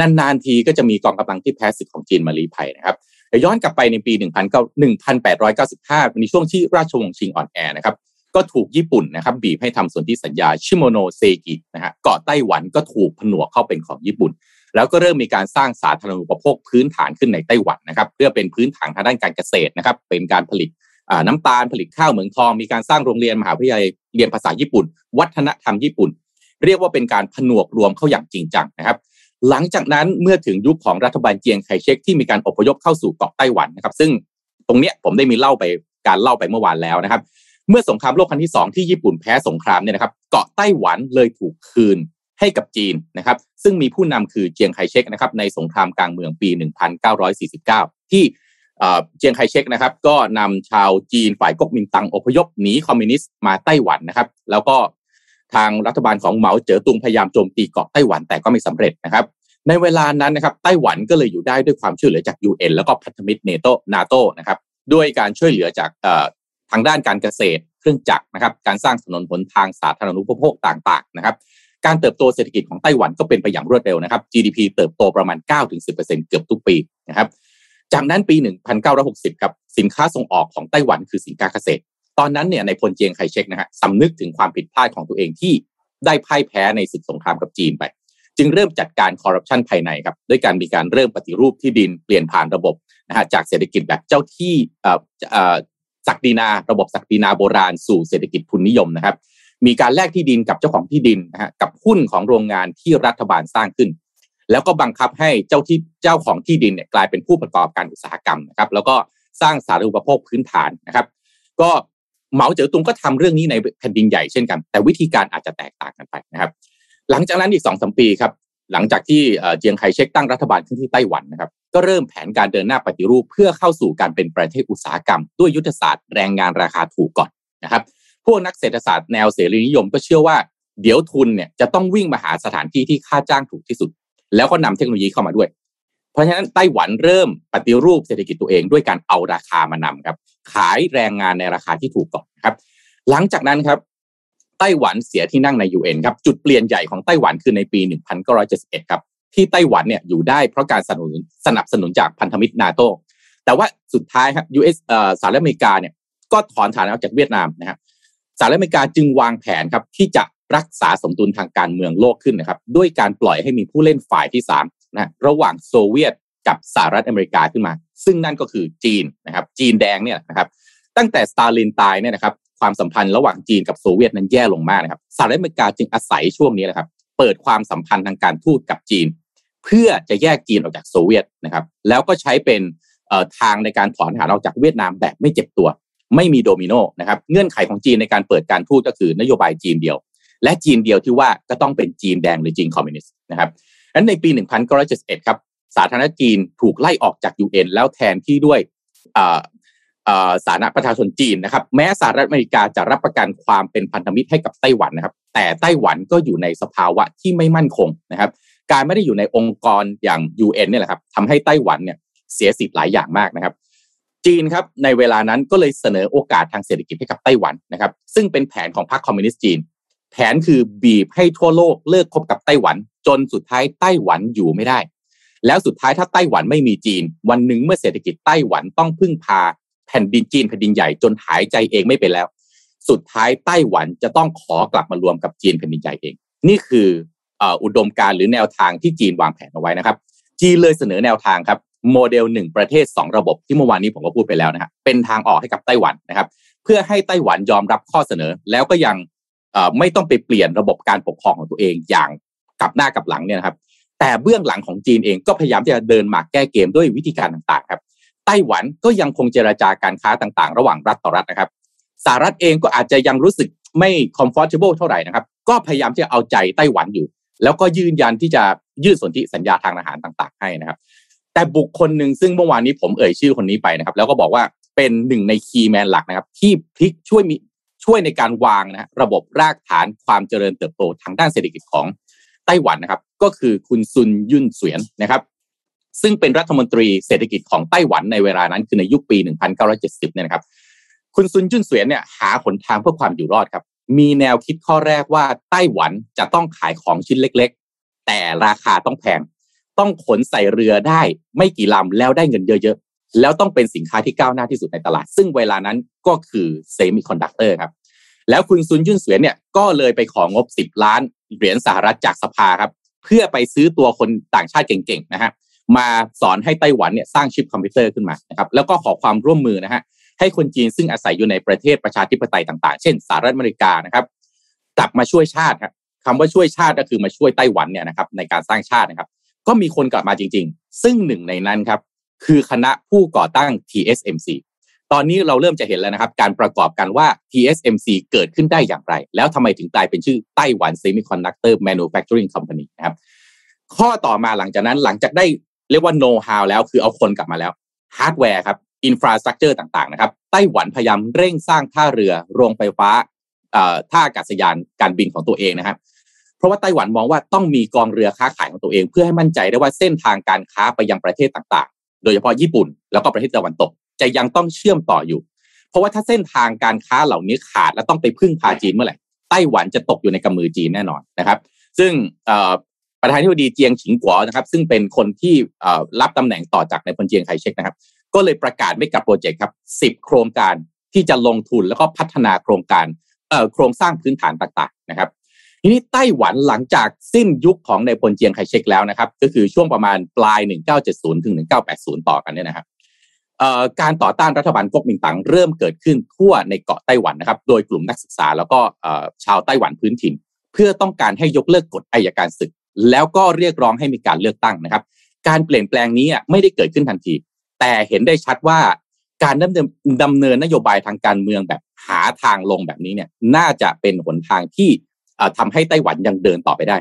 นานๆทีก็จะมีกองกำลังที่แพ้ศึกของจีนมาลี้ภัยนะครับย้อนกลับไปในปี 1895ในช่วงที่ราชวงศ์ชิงอ่อนแอนะครับก็ถูกญี่ปุ่นนะครับบีบให้ทำสนธิสัญญาชิโมโนเซกินะฮะเกาะไต้หวันก็ถูกผนวกเข้าเป็นของญี่ปุ่น แล้วก็เริ่มมีการสร้างสาธารณูปโภคพื้นฐานขึ้นในไต้หวันนะครับ เพื่อเป็นพื้นฐานทางด้านการเกษตรนะครับ เป็นการผลิตน้ำตาลผลิตข้าวเหมืองทอง มีการสร้างโรงเรียนมหาวิทยาลัยเรียนภาษาญี่ปุ่น วัฒนธรรมญี่ปุ่น เรียกว่าเป็นการผนวกรวมเข้าอย่างจริงจังนะครับหลังจากนั้นเมื่อถึงยุคของรัฐบาลเจียงไคเชกที่มีการอพยพเข้าสู่เกาะไต้หวันนะครับ ซึ่งตรงเนี้ยผมได้มีเล่าไปการเล่าไปเมื่อวานแล้วนะครับ เมื่อสงครามโลกครั้งที่ 2 ที่ญี่ปุ่นแพ้สงครามเนี่ยนะครับ เกาะไต้หวันเลยถูกคืน ให้กับจีนนะครับซึ่งมีผู้นำคือเจียงไคเชกนะครับในสงครามกลางเมืองปี 1949 ที่เจียงไคเชกนะครับก็นำชาวจีนฝ่ายก๊กมินตั๋งอพยพหนีคอมมิวนิสต์มาไต้หวันนะครับแล้วก็ทางรัฐบาลของเหมาเจ๋อตุงพยายามโจมตีเกาะไต้หวันแต่ก็ไม่สำเร็จนะครับในเวลานั้นนะครับไต้หวันก็เลยอยู่ได้ด้วยความช่วยเหลือจาก UN แล้วก็พันธมิตรเนโตนาโตนะครับด้วยการช่วยเหลือจากทางด้านการเกษตร เครื่องจักรนะครับการสร้างถนนหนทางสาธารณูปโภคต่างๆนะครับ การเติบโตเศรษฐกิจของไต้หวันก็เป็นไปอย่างรวดเร็วนะครับ GDP เติบโตประมาณ 9-10%เกือบทุกปีนะครับจากนั้นปี 1960 ครับสินค้าส่งออกของไต้หวันคือสินค้าเกษตร ตอนนั้นเนี่ยในพลเจียงไคเชกนะฮะสำนึกถึงความผิดพลาดของตัวเองที่ได้พ่ายแพ้ในศึกสงครามกับจีนไป จึงเริ่มจัดการคอร์รัปชันภายในครับด้วยการมีการเริ่มปฏิรูปที่ดินเปลี่ยนผ่านระบบนะฮะจากเศรษฐกิจแบบเจ้าที่ศักดินาระบบศักดินาโบราณสู่เศรษฐกิจทุนนิยมนะครับ มีการแลกที่ดินกับเจ้าของที่ดินนะฮะกับหุ้นของโรงงานที่รัฐบาลสร้างขึ้น แล้วก็บังคับให้เจ้าที่เจ้าของที่ดินเนี่ยกลายเป็นผู้ประกอบการอุตสาหกรรมนะครับ แล้วก็สร้างสาธารณูปโภคพื้นฐานนะครับ ก็เหมาเจ๋อตุงก็ทำเรื่องนี้ในแผ่นดินใหญ่เช่นกัน แต่วิธีการอาจจะแตกต่างกันไปนะครับ หลังจากนั้นอีกสองสมปีครับหลังจากที่เจียงไคเชกตั้งรัฐบาลขึ้นที่ไต้หวันนะครับ ก็เริ่มแผนการเดินหน้าปฏิรูป เพื่อเข้าสู่การเป็นประเทศอุตสาหกรรม ด้วยยุทธศาสตร์แรงงานราคาถูกก่อนนะครับ พวกนักเศรษฐศาสตร์แนวเสรีนิยมก็เชื่อว่าเดี๋ยวทุนเนี่ยจะต้องวิ่งมาหาสถานที่ที่ค่าจ้างถูกที่สุด แล้วก็นำเทคโนโลยีเข้ามาด้วย เพราะฉะนั้นไต้หวันเริ่มปฏิรูปเศรษฐกิจตัวเองด้วยการเอาราคามานำครับ ขายแรงงานในราคาที่ถูกก่อนครับ หลังจากนั้นครับไต้หวันเสียที่นั่งใน UN ครับจุดเปลี่ยนใหญ่ของไต้หวันคือในปี 1971 ครับที่ไต้หวันเนี่ยอยู่ได้เพราะการสนับสนุนสนับสนุนจากพันธมิตรนาโตแต่ว่าสุดท้ายครับ US สหรัฐอเมริกาเนี่ยก็ถอนฐานออกจากเวียดนามนะครับ สหรัฐอเมริกาจึงวางแผนครับที่จะรักษาสมดุลทางการเมืองโลกขึ้นนะครับด้วยการปล่อยให้มีผู้เล่นฝ่ายที่3นะระหว่างโซเวียตกับสหรัฐอเมริกาขึ้นมา ซึ่งนั่นก็คือจีนนะครับจีนแดงเนี่ยนะครับตั้งแต่สตาลินตายเนี่ยนะครับความสัมพันธ์ระหว่างจีนกับโซเวียตนั้นแย่ลงมากนะครับสหรัฐอเมริกาจึงอาศัยช่วงนี้นะครับเปิดความสัมพันธ์ทางการทูตกับจีน เพื่อจะแยกจีนออกจากโซเวียตนะครับแล้วก็ใช้เป็นทางในการถอนทหารออกจากเวียดนามแบบไม่เจ็บตัว ไม่มีโดมิโนนะครับเงื่อนไขของจีนในการเปิดการทูตก็คือนโยบายจีนเดียว และจีนเดียวที่ว่าก็ต้องเป็นจีนแดงหรือจีนคอมมิวนิสต์นะครับนั้นในปี 1971 ครับสาธารณจีนถูกไล่ออกจาก UN แล้วแทนที่ด้วยสาธารณประชาชนจีนนะครับ แม้สหรัฐอเมริกาจะรับประกันความเป็นพันธมิตรให้กับไต้หวันนะครับ แต่ไต้หวันก็อยู่ในสภาวะที่ไม่มั่นคงนะครับ การไม่ได้อยู่ในองค์กรอย่าง UN เนี่ยแหละครับทำให้ไต้หวันเนี่ยเสียสิทธิ์หลายอย่างมากนะครับ จีนครับในเวลานั้นก็เลยเสนอโอกาสทางเศรษฐกิจให้กับไต้หวันนะครับ ซึ่งเป็นแผนของพรรคคอมมิวนิสต์จีน แผนคือบีบให้ทั่วโลกเลิกคบกับไต้หวัน จนสุดท้ายไต้หวันอยู่ไม่ได้ แล้วสุดท้ายถ้าไต้หวันไม่มีจีน วันหนึ่งเมื่อเศรษฐกิจไต้หวันต้องพึ่งพาแผ่นดินจีนแผ่นดินใหญ่จนหายใจเองไม่เป็นแล้ว สุดท้ายไต้หวันจะต้องขอกลับมารวมกับจีนแผ่นดินใหญ่เอง นี่คืออุดมการหรือแนวทางที่จีนวางแผนเอาไว้นะครับ จีนเลยเสนอแนวทางครับ โมเดลหนึ่งประเทศ 2 ระบบที่เมื่อวานนี้ผมก็พูดไปแล้วนะครับเป็นทางออกให้กับไต้หวันนะครับ เพื่อให้ไต้หวันยอมรับข้อเสนอ แล้วก็ยังไม่ต้องไปเปลี่ยนระบบการปกครองของตัวเองอย่างกับหน้ากับหลังเนี่ยนะครับแต่เบื้องหลังของจีนเองก็พยายามที่จะเดินหมากแก้เกมด้วยวิธีการต่างๆครับไต้หวันก็ยังคงเจราจาการค้าต่างๆ ระหว่างรัฐต่อรัฐนะครับสหรัฐเองก็อาจจะยังรู้สึกไม่ comfortable เท่าไหร่นะครับ ก็พยายามที่จะเอาใจไต้หวันอยู่ แล้วก็ยืนยันที่จะยืดสนธิสัญญาทางอาหารต่าง ๆ ให้นะครับ แต่บุคคลหนึ่งซึ่งเมื่อวานนี้ผมเอ่ยชื่อคนนี้ไปนะครับ แล้วก็บอกว่าเป็นหนึ่งในคีย์แมนหลักนะครับ ที่พลิกช่วยมีช่วยในการวางนะระบบรากฐานความเจริญเติบโตทางด้านเศรษฐกิจของไต้หวันนะครับ ก็คือคุณซุนยุนเสวียนนะครับ ซึ่งเป็นรัฐมนตรีเศรษฐกิจของไต้หวันในเวลานั้นคือในยุคปี 1970 เนี่ยนะครับ คุณซุนยุนเสวียนเนี่ยหาหนทางเพื่อความอยู่รอดครับ มีแนวคิดข้อแรกว่าไต้หวันจะต้องขายของชิ้นเล็ก ๆ แต่ราคาต้องแพง ต้องขนใส่เรือได้ไม่กี่ลำแล้วได้เงินเยอะๆ แล้วต้องเป็นสินค้าที่ก้าวหน้าที่สุดในตลาด ซึ่งเวลานั้นก็คือเซมิคอนดักเตอร์ครับ แล้วคุณซุนยุนเสวียนเนี่ยก็เลยไปของงบ 10 ล้านเหรียญสหรัฐจากสภาครับ เพื่อไปซื้อตัวคนต่างชาติเก่งๆนะฮะมาสอนให้ไต้หวันเนี่ยสร้างชิปคอมพิวเตอร์ขึ้นมานะครับแล้วก็ขอความร่วมมือนะฮะให้คนจีนซึ่งอาศัยอยู่ในประเทศประชาธิปไตยต่างๆ เช่นสหรัฐอเมริกานะครับกลับมาช่วยชาติครับคำว่าช่วยชาติก็คือมาช่วยไต้หวันเนี่ยนะครับในการสร้างชาตินะครับ ก็มีคนกลับมาจริง ๆ ซึ่งหนึ่งในนั้นครับคือคณะผู้ก่อตั้ง TSMC ตอนนี้เราเริ่มจะเห็นแล้วนะครับ การประกอบกันว่า TSMC เกิดขึ้นได้อย่างไร แล้วทำไมถึงกลายเป็นชื่อไต้หวัน Semiconductor Manufacturing Company นะครับ ข้อต่อมาหลังจากนั้นหลังจากได้เรียกว่า know how แล้วคือเอาคนกลับมาแล้วฮาร์ดแวร์ครับ infrastructure ต่างๆนะครับไต้หวันพยายามเร่งสร้างท่าเรือโรงไฟฟ้าท่าอากาศยานการบินของตัวเองนะครับ เพราะว่าไต้หวันมองว่าต้องมีกองเรือค้าขายของตัวเอง เพื่อให้มั่นใจได้ว่าเส้นทางการค้าไปยังประเทศต่างๆ โดยเฉพาะญี่ปุ่น แล้วก็ประเทศตะวันตก จะยังต้องเชื่อมต่ออยู่ เพราะว่าถ้าเส้นทางการค้าเหล่านี้ขาดและต้องไปพึ่งพาจีนเมื่อไหร่ไต้หวันจะตกอยู่ในกำมือจีนแน่นอนนะครับ ซึ่งประธานาธิบดีเจียงฉิงกัวนะครับ ซึ่งเป็นคนที่รับตำแหน่งต่อจากในพลเจียงไคเชกนะครับ ก็เลยประกาศไม่กับโปรเจกต์ครับสิบโครงการที่จะลงทุนแล้วก็พัฒนาโครงการโครงสร้างพื้นฐานต่างๆนะครับ ทีนี้ไต้หวันหลังจากสิ้นยุคของในพลเจียงไคเชกแล้วนะครับ ก็คือช่วงประมาณปลาย 1970 ถึง 1980 ต่อกันเนี่ยนะครับการต่อต้านรัฐบาลก๊กมินตั๋งเริ่มเกิดขึ้นทั่วในเกาะไต้หวันนะครับ โดยกลุ่มนักศึกษาแล้วก็ชาวไต้หวันพื้นถิ่น เพื่อต้องการให้ยกเลิกกฎอายการศึก แล้วก็เรียกร้องให้มีการเลือกตั้งนะครับ การเปลี่ยนแปลงนี้ไม่ได้เกิดขึ้นทันที แต่เห็นได้ชัดว่าการดำเนินดำเนินนโยบายทางการเมืองแบบหาทางลงแบบนี้เนี่ยน่าจะเป็นหนทางที่ ทำให้ไต้หวันยังเดินต่อไปได้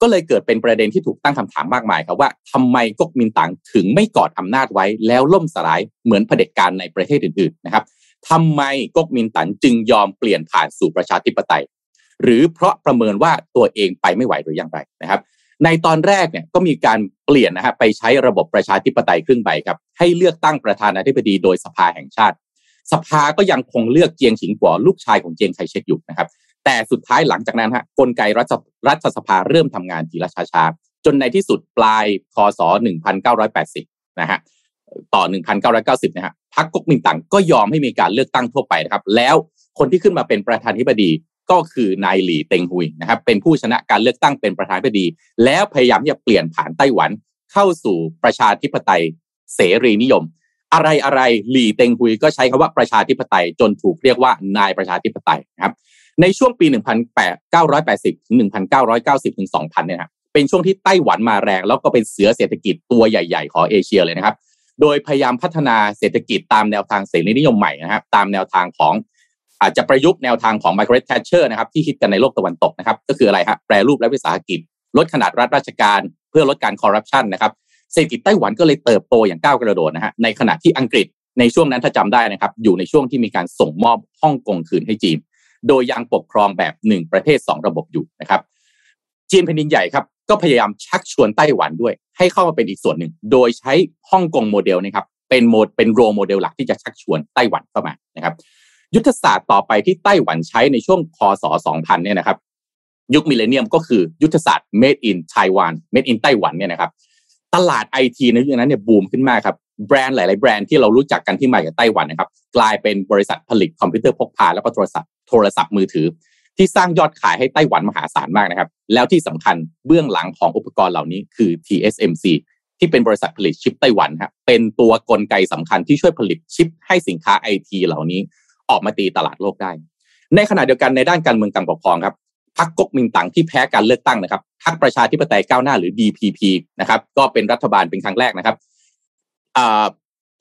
ก็เลยเกิดเป็นประเด็นที่ถูกตั้งคำถามมากมายครับว่าทำไมก๊กมินตั๋งถึงไม่กอดอำนาจไว้ แล้วล่มสลายเหมือนเผด็จการในประเทศอื่นๆนะครับทำไมก๊กมินตั๋งจึงยอมเปลี่ยนผ่านสู่ประชาธิปไตย หรือเพราะประเมินว่าตัวเองไปไม่ไหวหรือยังไรนะครับ ในตอนแรกเนี่ยก็มีการเปลี่ยนนะฮะไปใช้ระบบประชาธิปไตยครึ่งใบครับให้เลือกตั้งประธานาธิบดีโดยสภาแห่งชาติ สภาก็ยังคงเลือกเจียงฉิงกัวลูกชายของเจียงไคเชกอยู่นะครับ แต่สุดท้ายหลังจากนั้นฮะกลไกรัฐรัฐสภาเริ่มทำงานทีละช้าๆ จนในที่สุดปลายคศ1980 นะฮะต่อ 1990 นะฮะพรรคก๊กมินตั๋งก็ยอมให้มีการเลือกตั้งทั่วไปนะครับ แล้วคนที่ขึ้นมาเป็นประธานธิบดีก็คือนายหลี่เต็งหุยนะครับ เป็นผู้ชนะการเลือกตั้งเป็นประธานธิบดี แล้วพยายามที่จะเปลี่ยนผ่านไต้หวันเข้าสู่ประชาธิปไตยเสรีนิยม อะไรอะไรหลี่เต็งหุยก็ใช้คำว่าประชาธิปไตยจนถูกเรียกว่านายประชาธิปไตยนะครับ ในช่วงปี 1980 ถึง 1990 ถึง 2000 เนี่ยครับเป็นช่วงที่ไต้หวันมาแรง แล้วก็เป็นเสือเศรษฐกิจตัวใหญ่ ๆ ของเอเชียเลยนะครับ โดยพยายามพัฒนาเศรษฐกิจตามแนวทางเสรีนิยมใหม่นะครับ ตามแนวทางของอาจจะประยุกต์แนวทางของมาร์กาเร็ตแทตเชอร์นะครับที่คิดกันในโลกตะวันตกนะครับก็คืออะไรครับแปรรูปรัฐวิสาหกิจ ลดขนาดรัฐราชการ เพื่อลดการคอร์รัปชันนะครับเศรษฐกิจไต้หวันก็เลยเติบโตอย่างก้าวกระโดดนะฮะในขณะที่อังกฤษในช่วงนั้นถ้าจำได้นะครับอยู่ในช่วงที่มีการส่งมอบฮ่องกงคืนให้จีน โดยยังปกครองแบบหนึ่งประเทศสองระบบอยู่นะครับจีนแผ่นดินใหญ่ครับก็พยายามชักชวนไต้หวันด้วย ให้เข้ามาเป็นอีกส่วนหนึ่ง โดยใช้ฮ่องกงโมเดลนะครับเป็นโมดเป็น role model หลักที่จะชักชวนไต้หวันเข้ามานะครับ ยุทธศาสตร์ต่อไปที่ไต้หวันใช้ในช่วงคศ2000เนี่ยนะครับ ยุค millennium ก็คือยุทธศาสตร์ made in Taiwan made in ไต้หวันเนี่ยนะครับ ตลาดไอทีในยุคนั้นเนี่ยบูมขึ้นมากครับแบรนด์หลาย ๆ แบรนด์ที่เรารู้จักกันที่มาจากไต้หวันนะครับ กลายเป็นบริษัทผลิตคอมพิวเตอร์พกพาแล้วก็โทรศัพท์ โทรศัพท์มือถือ ที่สร้างยอดขายให้ไต้หวันมหาศาลมากนะครับ แล้วที่สำคัญเบื้องหลังของอุปกรณ์เหล่านี้คือ TSMC ที่เป็นบริษัทผลิตชิปไต้หวันครับเป็นตัวกลไกสำคัญที่ช่วยผลิตชิปให้สินค้าไอทีเหล่านี้ออกมาตีตลาดโลกได้ ในขณะเดียวกันในด้านการเมืองการปกครองครับพรรคก๊กมินตั๋งที่แพ้การเลือกตั้งนะครับพรรคประชาธิปไตยก้าวหน้าหรือ DPP นะครับก็เป็นรัฐบาลเป็นครั้งแรกนะครับ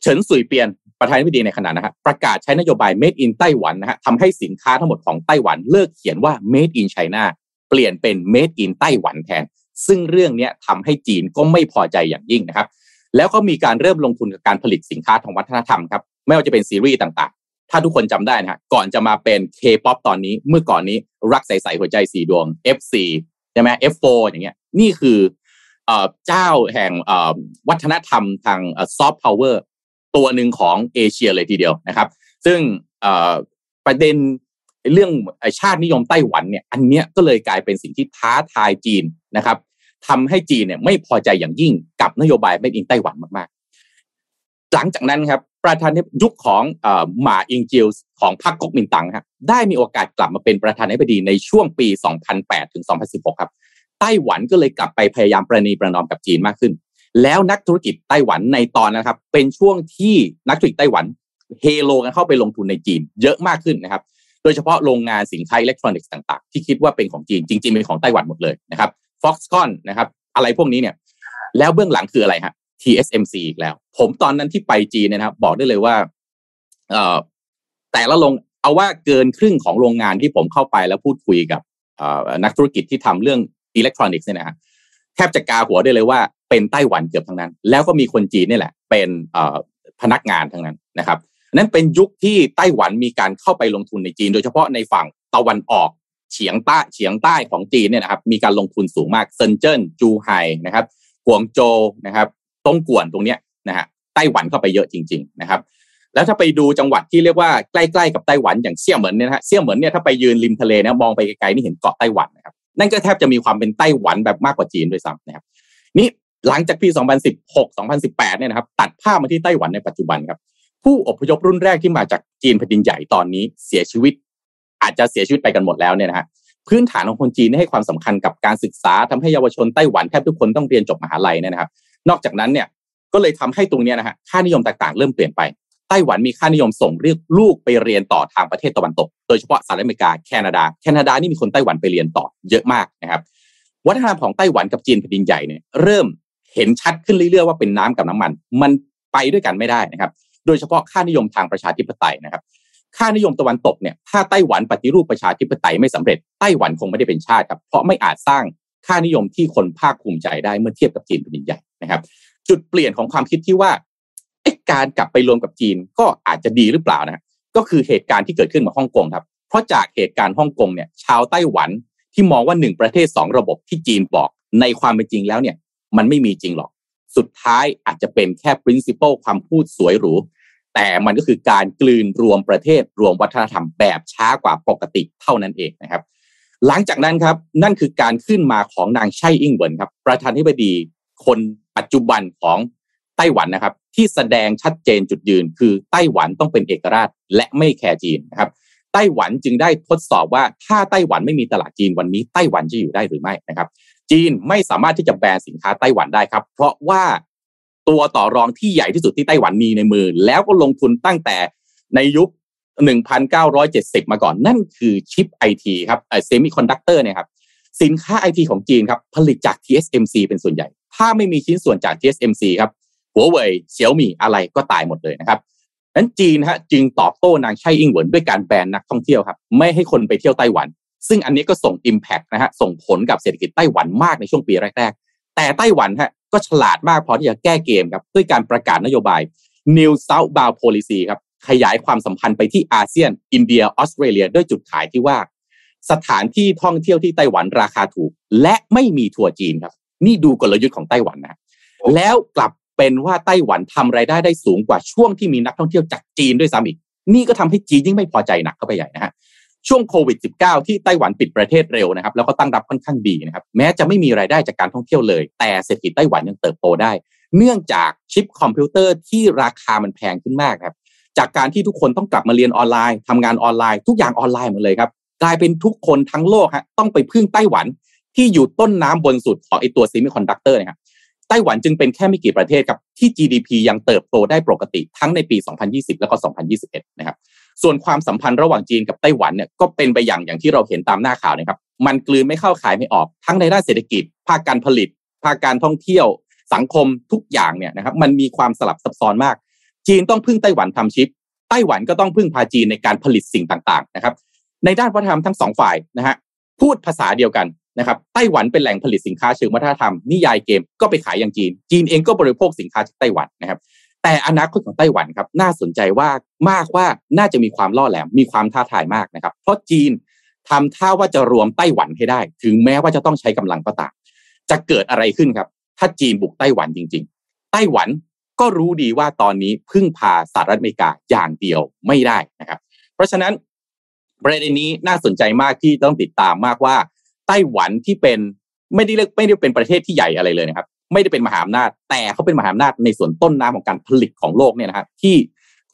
เฉินสุยเปียน ประธานาธิบดีในขณะนะฮะประกาศใช้นโยบาย made in ไต้หวันนะฮะทำให้สินค้าทั้งหมดของไต้หวันเลิกเขียนว่า made in China เปลี่ยนเป็น made in ไต้หวันแทน ซึ่งเรื่องนี้ทำให้จีนก็ไม่พอใจอย่างยิ่งนะครับ แล้วก็มีการเริ่มลงทุนกับการผลิตสินค้าทางวัฒนธรรมครับไม่ว่าจะเป็นซีรีส์ต่างๆ ถ้าทุกคนจำได้นะฮะก่อนจะมาเป็น K-POP ตอนนี้เมื่อก่อนนี้รักใสๆหัวใจสีดวง F4 ใช่ไหม F4 อย่างเงี้ยนี่คือเจ้าแห่งวัฒนธรรมทางซอฟต์พาวเวอร์ ตัวหนึ่งของเอเชียเลยทีเดียวนะครับ ซึ่งประเด็นเรื่องชาตินิยมไต้หวันเนี่ยอันเนี้ยก็เลยกลายเป็นสิ่งที่ท้าทายจีนนะครับทำให้จีนเนี่ยไม่พอใจอย่างยิ่งกับนโยบายไม่อินไต้หวันมากๆ หลังจากนั้นครับประธานยุคของหมาอิงจิลของพรรคก๊กมินตั๋งครับได้มีโอกาสกลับมาเป็นประธานาธิบดีในช่วงปี 2008 ถึง 2016 ครับไต้หวันก็เลยกลับไปพยายามประนีประนอมกับจีนมากขึ้น แล้วนักธุรกิจไต้หวันในตอนนะครับ เป็นช่วงที่นักธุรกิจไต้หวันเฮโลกันเข้าไปลงทุนในจีนเยอะมากขึ้นนะครับ โดยเฉพาะโรงงานสินค้าอิเล็กทรอนิกส์ต่างๆ ที่คิดว่าเป็นของจีนจริงๆเป็นของไต้หวันหมดเลยนะครับ Foxconn นะครับ อะไรพวกนี้เนี่ยแล้วเบื้องหลังคืออะไรฮะ TSMC อีกแล้ว ผมตอนนั้นที่ไปจีนนะครับ บอกได้เลยว่าเอ่อแต่ละโรงเอาว่าเกินครึ่งของโรงงานที่ผมเข้าไปแล้วพูดคุยกับนักธุรกิจที่ทำเรื่องอิเล็กทรอนิกส์เนี่ยนะฮะ แทบจะกาหัวได้เลยว่าเป็นไต้หวันเกือบทั้งนั้น แล้วก็มีคนจีนนี่แหละ เป็นพนักงานทั้งนั้นนะครับนั้นเป็นยุคที่ไต้หวันมีการเข้าไปลงทุนในจีน โดยเฉพาะในฝั่งตะวันออกเฉียงใต้เฉียงใต้ของจีนเนี่ยนะครับมีการลงทุนสูงมากเซินเจิ้นจูไห่นะครับกวงโจนะครับตงกวนตรงเนี้ยนะฮะไต้หวันเข้าไปเยอะจริง ๆนะครับ แล้วถ้าไปดูจังหวัดที่เรียกว่าใกล้ๆกับไต้หวันอย่างเซี่ยเหมินเนี่ยนะฮะเซี่ยเหมินเนี่ยถ้าไปยืนริมทะเลนะมองไปไกลๆนี่เห็นเกาะไต้หวัน นั่นก็แทบจะมีความเป็นไต้หวันแบบมากกว่าจีนด้วยซ้ำนะครับนี่หลังจากปี 2016 2018 เนี่ยนะครับตัดภาพมาที่ไต้หวันในปัจจุบันครับผู้อพยพรุ่นแรกที่มาจากจีนแผ่นดินใหญ่ตอนนี้เสียชีวิต อาจจะเสียชีวิตไปกันหมดแล้วเนี่ยนะฮะพื้นฐานของคนจีนให้ความสำคัญกับการศึกษาทำให้เยาวชนไต้หวันแทบทุกคนต้องเรียนจบมหาลัยเนี่ยนะครับ นอกจากนั้นเนี่ยก็เลยทำให้ตรงนี้นะฮะค่านิยมต่างๆ เริ่มเปลี่ยนไป ไต้หวันมีค่านิยมส่งเรียกลูกไปเรียนต่อทางประเทศตะวันตก โดยเฉพาะสหรัฐอเมริกาแคนาดา แคนาดานี่มีคนไต้หวันไปเรียนต่อเยอะมากนะครับ วัฒนธรรมของไต้หวันกับจีนแผ่นดินใหญ่เนี่ยเริ่มเห็นชัดขึ้นเรื่อยๆว่าเป็นน้ำกับน้ำมัน มันไปด้วยกันไม่ได้นะครับ โดยเฉพาะค่านิยมทางประชาธิปไตยนะครับ ค่านิยมตะวันตกเนี่ยถ้าไต้หวันปฏิรูปประชาธิปไตยไม่สำเร็จไต้หวันคงไม่ได้เป็นชาติครับเพราะไม่อาจสร้างค่านิยมที่คนภาคภูมิใจได้เมื่อเทียบกับจีนแผ่นดินใหญ่นะครับ จุดเปลี่ยนของความคิดที่ว่า การกลับไปรวมกับจีนก็อาจจะดีหรือเปล่านะก็คือเหตุการณ์ที่เกิดขึ้นมาฮ่องกงครับ เพราะจากเหตุการณ์ฮ่องกงเนี่ยชาวไต้หวันที่มองว่าหนึ่งประเทศสองระบบที่จีนบอกในความเป็นจริงแล้วเนี่ยมันไม่มีจริงหรอก สุดท้ายอาจจะเป็นแค่ principle ความพูดสวยหรู แต่มันก็คือการกลืนรวมประเทศรวมวัฒนธรรมแบบช้ากว่าปกติเท่านั้นเองนะครับ หลังจากนั้นครับนั่นคือการขึ้นมาของนางไช่อิงเหวินครับประธานธิบดีคนปัจจุบันของ ไต้หวันนะครับ ที่แสดงชัดเจนจุดยืน คือไต้หวันต้องเป็นเอกราชและไม่แคร์จีนนะครับไต้หวันจึงได้ทดสอบว่าถ้าไต้หวันไม่มีตลาดจีนวันนี้ไต้หวันจะอยู่ได้หรือไม่นะครับ จีนไม่สามารถที่จะแบนสินค้าไต้หวันได้ครับ เพราะว่าตัวต่อรองที่ใหญ่ที่สุดที่ไต้หวันมีในมือ แล้วก็ลงทุนตั้งแต่ในยุค 1970 มาก่อน นั่นคือชิปไอทีครับเซมิคอนดักเตอร์เนี่ยครับสินค้าไอทีของจีนครับผลิตจาก TSMC เป็นส่วนใหญ่ ถ้าไม่มีชิ้นส่วนจาก TSMC ครับ หัวเว่ยเสี่ยวมี่อะไรก็ตายหมดเลยนะครับนั้นจีนฮะจึงตอบโต้นางไช่อิงเหวินด้วยการแบนนักท่องเที่ยวครับไม่ให้คนไปเที่ยวไต้หวัน ซึ่งอันนี้ก็ส่ง Impact นะฮะส่งผลกับเศรษฐกิจไต้หวันมากในช่วงปีแรกๆแต่ไต้หวันฮะก็ฉลาดมากพอที่จะแก้เกมครับด้วยการประกาศนโยบาย New Southbound Policy ครับขยายความสัมพันธ์ไปที่อาเซียน อินเดียออสเตรเลียด้วยจุดขายที่ว่า สถานที่ท่องเที่ยวที่ไต้หวันราคาถูก และไม่มีทัวร์จีนครับ นี่ดูกลยุทธ์ของไต้หวันนะแล้วกลับ เป็นว่าไต้หวันทำไรายได้ได้สูงกว่าช่วงที่มีนักท่องเที่ยวจากจีนด้วยซ้ำอีก นี่ก็ทำให้จีนยิ่งไม่พอใจหนักเข้าไปใหญ่นะฮะช่วงโควิด -19 ที่ไต้หวันปิดประเทศเร็วนะครับแล้วก็ตั้งรับค่อนข้างดีนะครับแม้จะไม่มีรายได้จากการท่องเที่ยวเลย แต่เศรษฐกิจไต้หวันยังเติบโตได้ เนื่องจากชิปคอมพิวเตอร์ที่ราคามันแพงขึ้นมากครับจากการที่ทุกคนต้องกลับมาเรียนออนไลน์ทำงานออนไลน์ทุกอย่างออนไลน์หมดเลยครับกลายเป็นทุกคนทั้งโลกฮะต้องไปพึ่งไต้หวันที่อยู่ต้นน้ำบนสุดของไอตัวเซมิคอนดักเตอร์นะครับ ไต้หวันจึงเป็นแค่ไม่กี่ประเทศครับที่ GDP ยังเติบโตได้ปกติทั้งในปี 2020 แล้วก็ 2021 นะครับ ส่วนความสัมพันธ์ระหว่างจีนกับไต้หวันเนี่ยก็เป็นไปอย่างอย่างที่เราเห็นตามหน้าข่าวนะครับ มันกลืนไม่เข้าคายไม่ออกทั้งในด้านเศรษฐกิจ ภาคการผลิต ภาคการท่องเที่ยว สังคมทุกอย่างเนี่ยนะครับมันมีความสลับซับซ้อนมาก จีนต้องพึ่งไต้หวันทำชิป ไต้หวันก็ต้องพึ่งพาจีนในการผลิตสิ่งต่างๆนะครับ ในด้านวัฒนธรรมทั้งสองฝ่ายนะฮะพูดภาษาเดียวกัน นะครับไต้หวันเป็นแหล่งผลิตสินค้าเชิงวัฒนธรรมนิยายเกมก็ไปขายอย่างจีน จีนเองก็บริโภคสินค้าจากไต้หวันนะครับ แต่อนาคตของไต้หวันครับน่าสนใจว่ามากว่าน่าจะมีความล่อแหลมมีความท้าทายมากนะครับ เพราะจีนทำท่าว่าจะรวมไต้หวันให้ได้ ถึงแม้ว่าจะต้องใช้กำลังก็ตามจะเกิดอะไรขึ้นครับ ถ้าจีนบุกไต้หวันจริง ๆ ไต้หวันก็รู้ดีว่าตอนนี้พึ่งพาสหรัฐอเมริกาอย่างเดียวไม่ได้นะครับ เพราะฉะนั้นประเด็นนี้น่าสนใจมากที่ต้องติดตามมากว่า ไต้หวันที่เป็นไม่ได้เรียกไม่ได้เป็นประเทศที่ใหญ่อะไรเลยนะครับ ไม่ได้เป็นมหาอำนาจ แต่เขาเป็นมหาอำนาจในส่วนต้นน้ำของการผลิตของโลกเนี่ยนะครับที่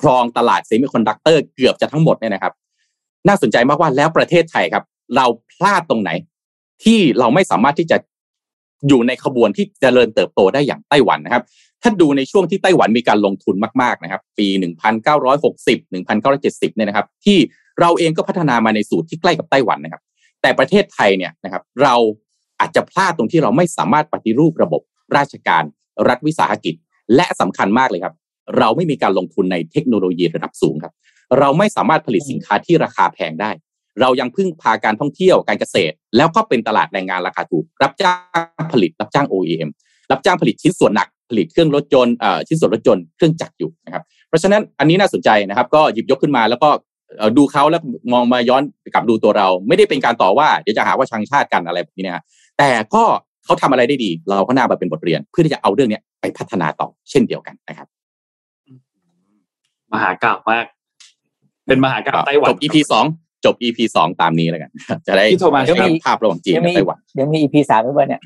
ครองตลาดเซมิคอนดักเตอร์เกือบจะทั้งหมดเนี่ยนะครับ น่าสนใจมากว่าแล้วประเทศไทยครับ เราพลาดตรงไหน ที่เราไม่สามารถที่จะอยู่ในขบวนที่เจริญเติบโตได้อย่างไต้หวันนะครับ ถ้าดูในช่วงที่ไต้หวันมีการลงทุนมากๆนะครับ ปี 1960 1970 เนี่ยนะครับ ที่เราเองก็พัฒนามาในสูตรที่ใกล้กับไต้หวันนะครับ แต่ประเทศไทยเนี่ยนะครับเราอาจจะพลาดตรงที่เราไม่สามารถปฏิรูประบบราชการรัฐวิสาหกิจ และสำคัญมากเลยครับ เราไม่มีการลงทุนในเทคโนโลยีระดับสูงครับ เราไม่สามารถผลิตสินค้าที่ราคาแพงได้ เรายังพึ่งพาการท่องเที่ยวการเกษตร แล้วก็เป็นตลาดแรงงานราคาถูก รับจ้างผลิตรับจ้าง OEM รับจ้างผลิตชิ้นส่วนหนักผลิตเครื่องรถยนต์ชิ้นส่วนรถยนต์เครื่องจักรอยู่นะครับเพราะฉะนั้นอันนี้น่าสนใจนะครับ ก็หยิบยกขึ้นมาแล้วก็ ดูเขาแล้วมองมาย้อนกลับดูตัวเรา ไม่ได้เป็นการต่อว่าเดี๋ยวจะหาว่าชังชาติกันอะไรแบบนี้นะฮะแต่ก็เขาทำอะไรได้ดี เราก็น่ามาเป็นบทเรียน เพื่อที่จะเอาเรื่องนี้ไปพัฒนาต่อเช่นเดียวกันนะครับ มหากราบมาก เป็นมหากราบไต้หวันจบ EP สองจบ EP สองตามนี้แล้วกัน จะได้ภาพระหว่างจีนกับไต้หวันเดี๋ยวมี EP สามด้วยเนี่ย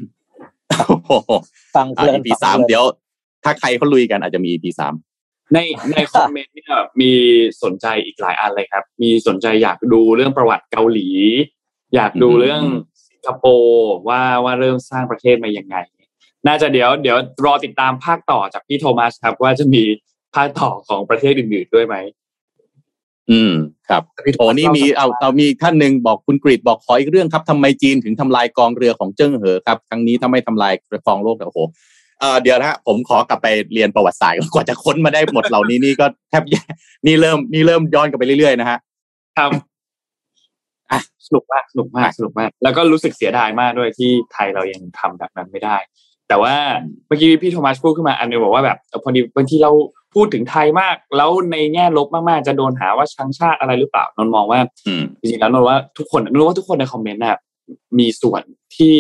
ฟังเพื่อน EP สามเดี๋ยว ถ้าใครเขาลุยกันอาจจะมี EP สาม ในในคอมเมนต์เนี่ยมีสนใจอีกหลายอันเลยครับ มีสนใจอยากดูเรื่องประวัติเกาหลี อยากดูเรื่องสิงคโปร์ว่าว่าเริ่มสร้างประเทศมายังไง น่าจะเดี๋ยวเดี๋ยวรอติดตามภาคต่อจากพี่โทมัสครับ ว่าจะมีภาคต่อของประเทศอื่นๆด้วยไหมอืมครับโอ้นี่มีเอาเอามีท่านหนึ่งบอกคุณกรีดบอกขออีกเรื่องครับทำไมจีนถึงทำลายกองเรือของเจิ้งเหอครับครั้งนี้ถ้าไม่ทำลายกองโลกโอ้โห เออเดี๋ยวนะผมขอกลับไปเรียนประวัติศาสตร์กว่าจะค้นมาได้หมดเหล่านี้นี่ก็แทบนี่เริ่มนี่เริ่มย้อนกลับไปเรื่อยๆนะฮะครับอะสนุกมากสนุกมากสนุกมาก แล้วก็รู้สึกเสียดายมากด้วยที่ไทยเรายังทำแบบนั้นไม่ได้ แต่ว่าเมื่อกี้พี่โทมัสพูดขึ้นมาอันนึงบอกว่าแบบพอดีบางทีเราพูดถึงไทยมาก แล้วในแง่ลบมากๆ จะโดนหาว่าชังชาติอะไรหรือเปล่านนมองว่าจริงๆแล้วนนว่าทุกคนนนว่าทุกคนในคอมเมนต์น่ะมีส่วนที่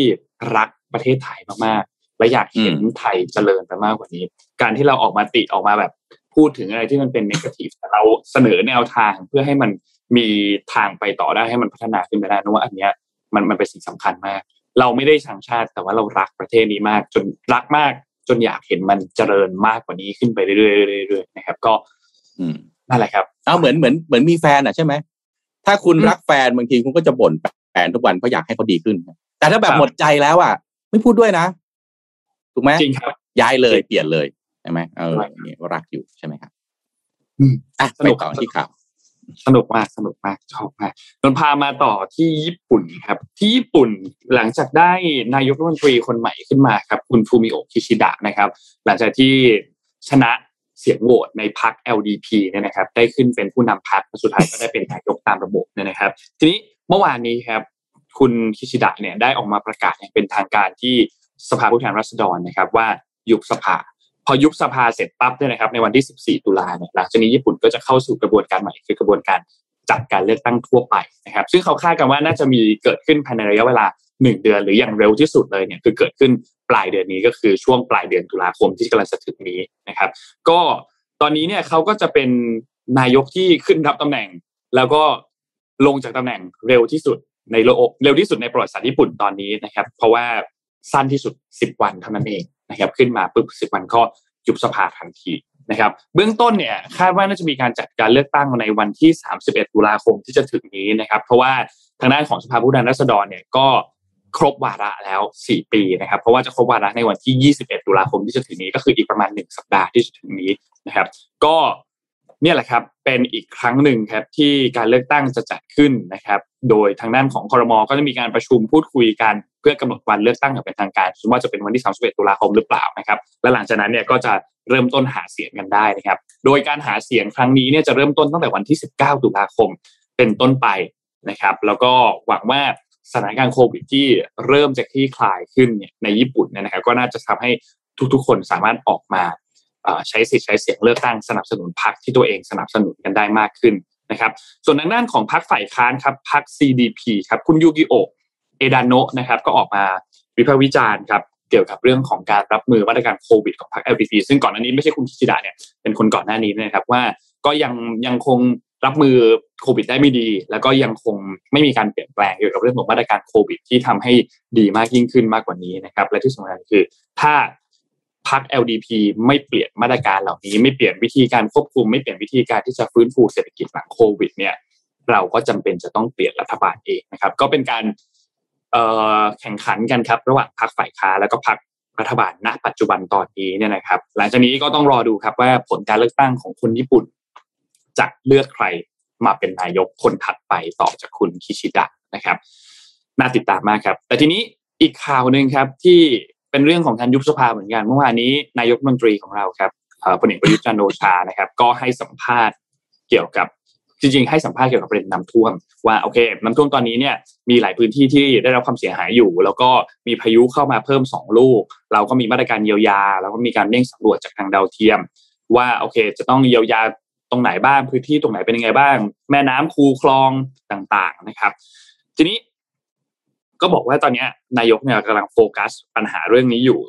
รักประเทศไทยมาก และอยากเห็นไทยเจริญไปมากกว่านี้ การที่เราออกมาติออกมาแบบพูดถึงอะไรที่มันเป็นนกาทีฟเราเสนอแนวทางเพื่อให้มันมีทางไปต่อได้ให้มันพัฒนาขึ้นไปได้นะว่าอันเนี้ยมันมันเป็นสิ่งสำคัญมาก เราไม่ได้ชังชาติแต่ว่าเรารักประเทศนี้มาก จนรักมาก จนอยากเห็นมันเจริญมากกว่านี้ขึ้นไปเรื่อยๆนะครับ ก็นั่นแหละครับเอาเหมือนเหมือนเหมือนมีแฟนอะใช่ไหมถ้าคุณรักแฟนบางทีคุณก็จะบ่นแฟนทุกวันเพราะอยากให้เขาดีขึ้น แต่ถ้าแบบหมดใจแล้วอะ ไม่พูดด้วยนะ ถูกไหมจริงครับย้ายเลยเปลี่ยนเลยใช่ไหมเออนี่รักอยู่ใช่ไหมครับอะไปต่อที่ข่าวสนุกมากสนุกมากชอบมากนนพามาต่อที่ญี่ปุ่นครับ ที่ญี่ปุ่นหลังจากได้นายกรัฐมนตรีคนใหม่ขึ้นมาครับ คุณฟูมิโอะคิชิดะนะครับ หลังจากที่ชนะเสียงโหวตในพรรค LDP เนี่ยนะครับ ได้ขึ้นเป็นผู้นำพรรคสุดท้ายก็ได้เป็นนายกตามระบบเนี่ยนะครับ ทีนี้เมื่อวานนี้ครับ คุณคิชิดะเนี่ยได้ออกมาประกาศอย่างเป็นทางการที่ สภาผู้แทนราษฎรนะครับ ว่ายุบสภา พอยุบสภาเสร็จปั๊บเนี่ยนะครับ ในวันที่ 14 ตุลาเนี่ยหลังจากนี้ญี่ปุ่นก็จะเข้าสู่กระบวนการใหม่คือกระบวนการจัดการเลือกตั้งทั่วไปนะครับ ซึ่งเขาคาดกันว่าน่าจะมีเกิดขึ้นภายในระยะเวลาหนึ่งเดือน หรืออย่างเร็วที่สุดเลยเนี่ยคือเกิดขึ้นปลายเดือนนี้ก็คือช่วงปลายเดือนตุลาคมที่กำลังจะถึงนี้นะครับ ก็ตอนนี้เนี่ยเขาก็จะเป็นนายกที่ขึ้นรับตำแหน่ง แล้วก็ลงจากตำแหน่งเร็วที่สุดในโลกเร็วที่สุดในประวัติศาสตร์ญี่ปุ่นตอนนี้นะครับ เพราะว่า สั้นที่สุด 10 วันเท่านั้นเองนะครับขึ้นมาปุ๊บ10วันก็ยุบสภาทันทีนะครับเบื้องต้นเนี่ยคาดว่าน่าจะมีการจัดการเลือกตั้งในวันที่ 31 ตุลาคมที่จะถึงนี้นะครับ เพราะว่าทางด้านของสภาผู้แทนราษฎรเนี่ยก็ครบวาระแล้ว 4 ปีนะครับ เพราะว่าจะครบวาระในวันที่ 21 ตุลาคมที่จะถึงนี้ก็คืออีกประมาณ 1 สัปดาห์ที่จะถึงนี้นะครับ ก็ เนี่ยแหละครับเป็นอีกครั้งหนึ่งครับที่การเลือกตั้งจะจัดขึ้นนะครับ โดยทางด้านของคอรมอก็จะมีการประชุมพูดคุยกัน เพื่อกำหนดวันเลือกตั้งอย่างเป็นทางการว่าจะเป็นวันที่ 31 ตุลาคมหรือเปล่านะครับ และหลังจากนั้นเนี่ยก็จะเริ่มต้นหาเสียงกันได้นะครับ โดยการหาเสียงครั้งนี้เนี่ยจะเริ่มต้นตั้งแต่วันที่ 19 ตุลาคมเป็นต้นไปนะครับ แล้วก็หวังว่าสถานการณ์โควิดที่เริ่มจะคลี่คลายขึ้นเนี่ยในญี่ปุ่นเนะครับ ก็น่าจะทำให้ทุกๆ คนสามารถออกมา ใช้สิทธิ์ใช้เสียงเลือกตั้งสนับสนุนพรรคที่ตัวเองสนับสนุนกันได้มากขึ้นนะครับ ส่วนทางด้านของพรรคฝ่ายค้านครับพรรค CDP ครับคุณยูกิโอเอดานโนะนะครับก็ออกมาวิพากษ์วิจารณ์ครับเกี่ยวกับเรื่องของการรับมือมาตรการโควิดของพรรค LDP ซึ่งก่อนหน้านี้ไม่ใช่คุณคิชิดะเนี่ยเป็นคนก่อนหน้านี้นะครับว่าก็ยังยังคงรับมือโควิดได้ไม่ดี แล้วก็ยังคงไม่มีการเปลี่ยนแปลงเกี่ยวกับเรื่องของมาตรการโควิด ที่ทำให้ดีมากยิ่งขึ้นมากกว่านี้นะครับ และที่สำคัญคือ ถ้า พรรค LDP ไม่เปลี่ยนมาตรการเหล่านี้ ไม่เปลี่ยนวิธีการควบคุม ไม่เปลี่ยนวิธีการที่จะฟื้นฟูเศรษฐกิจหลังโควิด เนี่ยเราก็จำเป็นจะต้องเปลี่ยนรัฐบาลเองนะครับ ก็เป็นการแข่งขันกันครับ ระหว่างพรรคฝ่ายค้าแล้วก็พรรครัฐบาลณ ปัจจุบันตอนนี้เนี่ยนะครับ หลังจากนี้ก็ต้องรอดูครับว่าผลการเลือกตั้งของคนญี่ปุ่น จะเลือกใครมาเป็นนายกคนถัดไปต่อจากคุณคิชิดะนะครับ น่าติดตามมากครับ แต่ทีนี้อีกข่าวหนึ่งครับที่ เป็นเรื่องของการยุบสภาเหมือนกันเมื่อวานนี้นายกมนตรีของเราครับพลเอกประยุทธ์จันโอชานะครับ ก็ให้สัมภาษณ์เกี่ยวกับจริงๆให้สัมภาษณ์เกี่ยวกับประเด็นน้ำท่วม ว่าโอเคน้ำท่วมตอนนี้เนี่ยมีหลายพื้นที่ที่ได้รับความเสียหายอยู่ แล้วก็มีพายุเข้ามาเพิ่มสองลูก เราก็มีมาตรการเยียวยา แล้วก็มีการเร่งสำรวจจากทางดาวเทียม ว่าโอเค จะต้องเยียวยาตรงไหนบ้างพื้นที่ตรงไหนเป็นยังไงบ้าง แม่น้ำคูคลองต่างๆนะครับ ทีนี้ ก็บอกว่าตอนนี้นายกเนี่ยกำลังโฟกัสปัญหาเรื่องนี้อยู่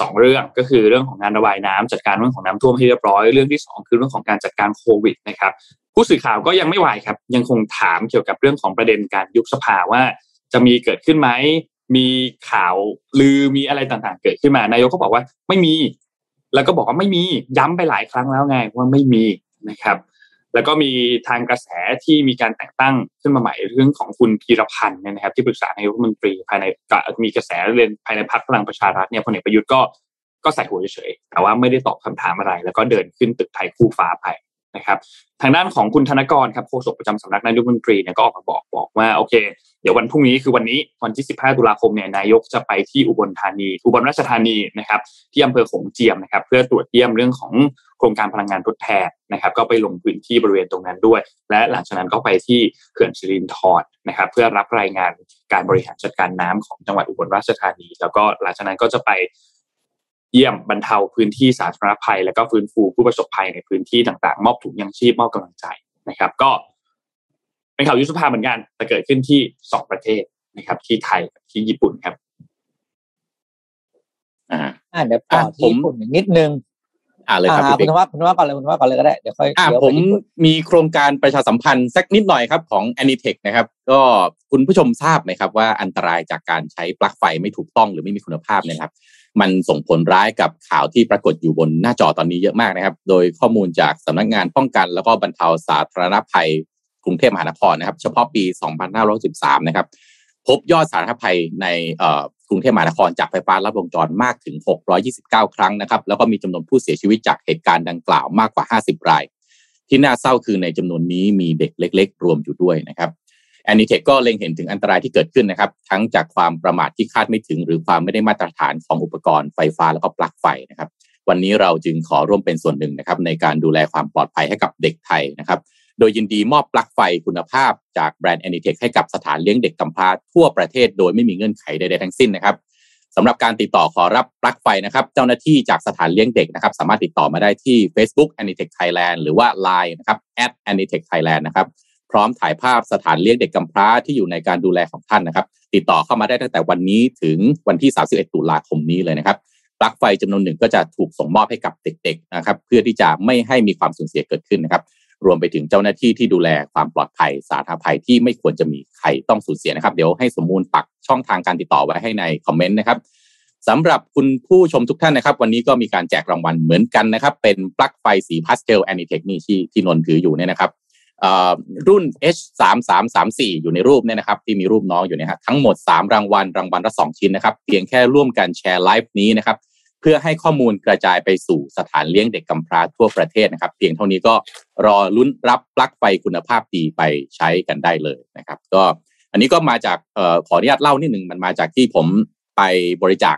สองเรื่องก็คือเรื่องของงานระบายน้ำจัดการเรื่องของน้ำท่วมให้เรียบร้อยเรื่องที่สองคือเรื่องของการจัดการโควิดนะครับผู้สื่อข่าวก็ยังไม่ไหวครับ ยังคงถามเกี่ยวกับเรื่องของประเด็นการยุบสภาว่า จะมีเกิดขึ้นไหมมีข่าวลือมีอะไรต่างๆ เกิดขึ้นมานายกก็บอกว่าไม่มี แล้วก็บอกว่าไม่มีย้ำไปหลายครั้งแล้วไงว่าไม่มีนะครับ แล้วก็มีทางกระแสที่มีการแต่งตั้งขึ้นมาใหม่เรื่องของคุณพีรพันธ์เนี่ยนะครับ ที่ปรึกษานายกรัฐมนตรีภายในมีกระแสเรียนภายในพรรคพลังประชารัฐเนี่ยพลเอกประยุทธ์ก็ก็ใส่หัวเฉยแต่ว่าไม่ได้ตอบคำถามอะไร แล้วก็เดินขึ้นตึกไทยคู่ฟ้าไป นะครับทางด้านของคุณธนกรครับโฆษกประจำสำนักนายกรัฐมนตรีเนี่ยก็ออกมาบอกบอกว่าโอเค เดี๋ยววันพรุ่งนี้คือวันนี้วันที่ 15 ตุลาคมเนี่ยนายกจะไปที่อุบลธานี อุบลราชธานีนะครับที่อำเภอขงเจียมนะครับเพื่อตรวจเยี่ยมเรื่องของโครงการพลังงานทดแทนนะครับก็ไปลงพื้นที่บริเวณตรงนั้นด้วย และหลังจากนั้นก็ไปที่เขื่อนสิรินธรนะครับเพื่อรับรายงานการบริหารจัดการน้ำของจังหวัดอุบลราชธานี แล้วก็หลังจากนั้นก็จะไป เยี่ยมบรรเทาพื้นที่สาธารณภัย และก็ฟื้นฟูผู้ประสบภัยในพื้นที่ต่างๆ มอบถุงยังชีพมอบกำลังใจนะครับ ก็เป็นข่าวยุสภาเหมือนกันแต่เกิดขึ้นที่สองประเทศนะครับ ที่ไทยกับที่ญี่ปุ่นครับอ่าเดี๋ยวต่อที่ญี่ปุ่นนิดนึงอ่าเลยครับคุณว่าคุณว่าก่อนเลยคุณว่าก่อนเลยก็ได้เดี๋ยวค่อยอ่าผมมีโครงการประชาสัมพันธ์สักนิดหน่อยครับของ Anitech นะครับ ก็คุณผู้ชมทราบไหมครับว่าอันตรายจากการใช้ปลั๊กไฟไม่ถูกต้องหรือไม่มีคุณภาพเนี่ยครับ มันส่งผลร้ายกับข่าวที่ปรากฏอยู่บนหน้าจอตอนนี้เยอะมากนะครับ โดยข้อมูลจากสำนักงานป้องกัน แล้วก็บรรเทาสาธารณภัยกรุงเทพมหานครนะครับ เฉพาะปี 2513 นะครับ พบยอดสาธารณภัยในกรุงเทพมหานครจากไฟฟ้าลัดวงจรมากถึง 629 ครั้งนะครับ แล้วก็มีจำนวนผู้เสียชีวิตจากเหตุการณ์ดังกล่าวมากกว่า 50 ราย ที่น่าเศร้าคือในจำนวนนี้มีเด็กเล็ก ๆ รวมอยู่ด้วยนะครับ แอนนิเทคก็เล็งเห็นถึงอันตรายที่เกิดขึ้นนะครับ ทั้งจากความประมาทที่คาดไม่ถึง หรือความไม่ได้มาตรฐานของอุปกรณ์ไฟฟ้าแล้วก็ปลั๊กไฟนะครับ วันนี้เราจึงขอร่วมเป็นส่วนหนึ่งนะครับ ในการดูแลความปลอดภัยให้กับเด็กไทยนะครับ โดยยินดีมอบปลั๊กไฟคุณภาพจากแบรนด์แอนนิเทคให้กับสถานเลี้ยงเด็กกำพร้าทั่วประเทศ โดยไม่มีเงื่อนไขใดๆทั้งสิ้นนะครับสำหรับการติดต่อขอรับปลั๊กไฟนะครับ เจ้าหน้าที่จากสถานเลี้ยงเด็กนะครับ สามารถติดต่อมาได้ที่ Facebook Anitech Thailand หรือว่า Line นะครับ @anitech Thailand นะครับ พร้อมถ่ายภาพสถานเลี้ยงเด็กกำพร้าที่อยู่ในการดูแลของท่านนะครับ ติดต่อเข้ามาได้ตั้งแต่วันนี้ถึงวันที่ 31 ตุลาคมนี้เลยนะครับปลั๊กไฟจำนวนหนึ่งก็จะถูกส่งมอบให้กับเด็กๆนะครับ เพื่อที่จะไม่ให้มีความสูญเสียเกิดขึ้นนะครับ รวมไปถึงเจ้าหน้าที่ที่ดูแลความปลอดภัยสาธารณภัยที่ไม่ควรจะมีใครต้องสูญเสียนะครับ เดี๋ยวให้สมมูลปักช่องทางการติดต่อไว้ให้ในคอมเมนต์นะครับสำหรับคุณผู้ชมทุกท่านนะครับ วันนี้ก็มีการแจกรางวัลเหมือนกันนะครับ เป็นปลั๊กไฟสีพาสเทล Anitech นี่ที่ที่นนท์ถืออยู่เนี่ยนะครับ รุ่น H 3 3 3 4 อยู่ในรูปเนี่ยนะครับที่มีรูปน้องอยู่เนี่ยฮะทั้งหมด 3 รางวัลรางวัลละ 2 ชิ้นนะครับเพียงแค่ร่วมกันแชร์ไลฟ์นี้นะครับเพื่อให้ข้อมูลกระจายไปสู่สถานเลี้ยงเด็กกำพร้าทั่วประเทศนะครับเพียงเท่านี้ก็รอลุ้นรับปลั๊กไฟคุณภาพดีไปใช้กันได้เลยนะครับ ก็อันนี้ก็มาจากออขออนุญาตเล่านิดหนึ่งมันมาจากที่ผมไปบริจาค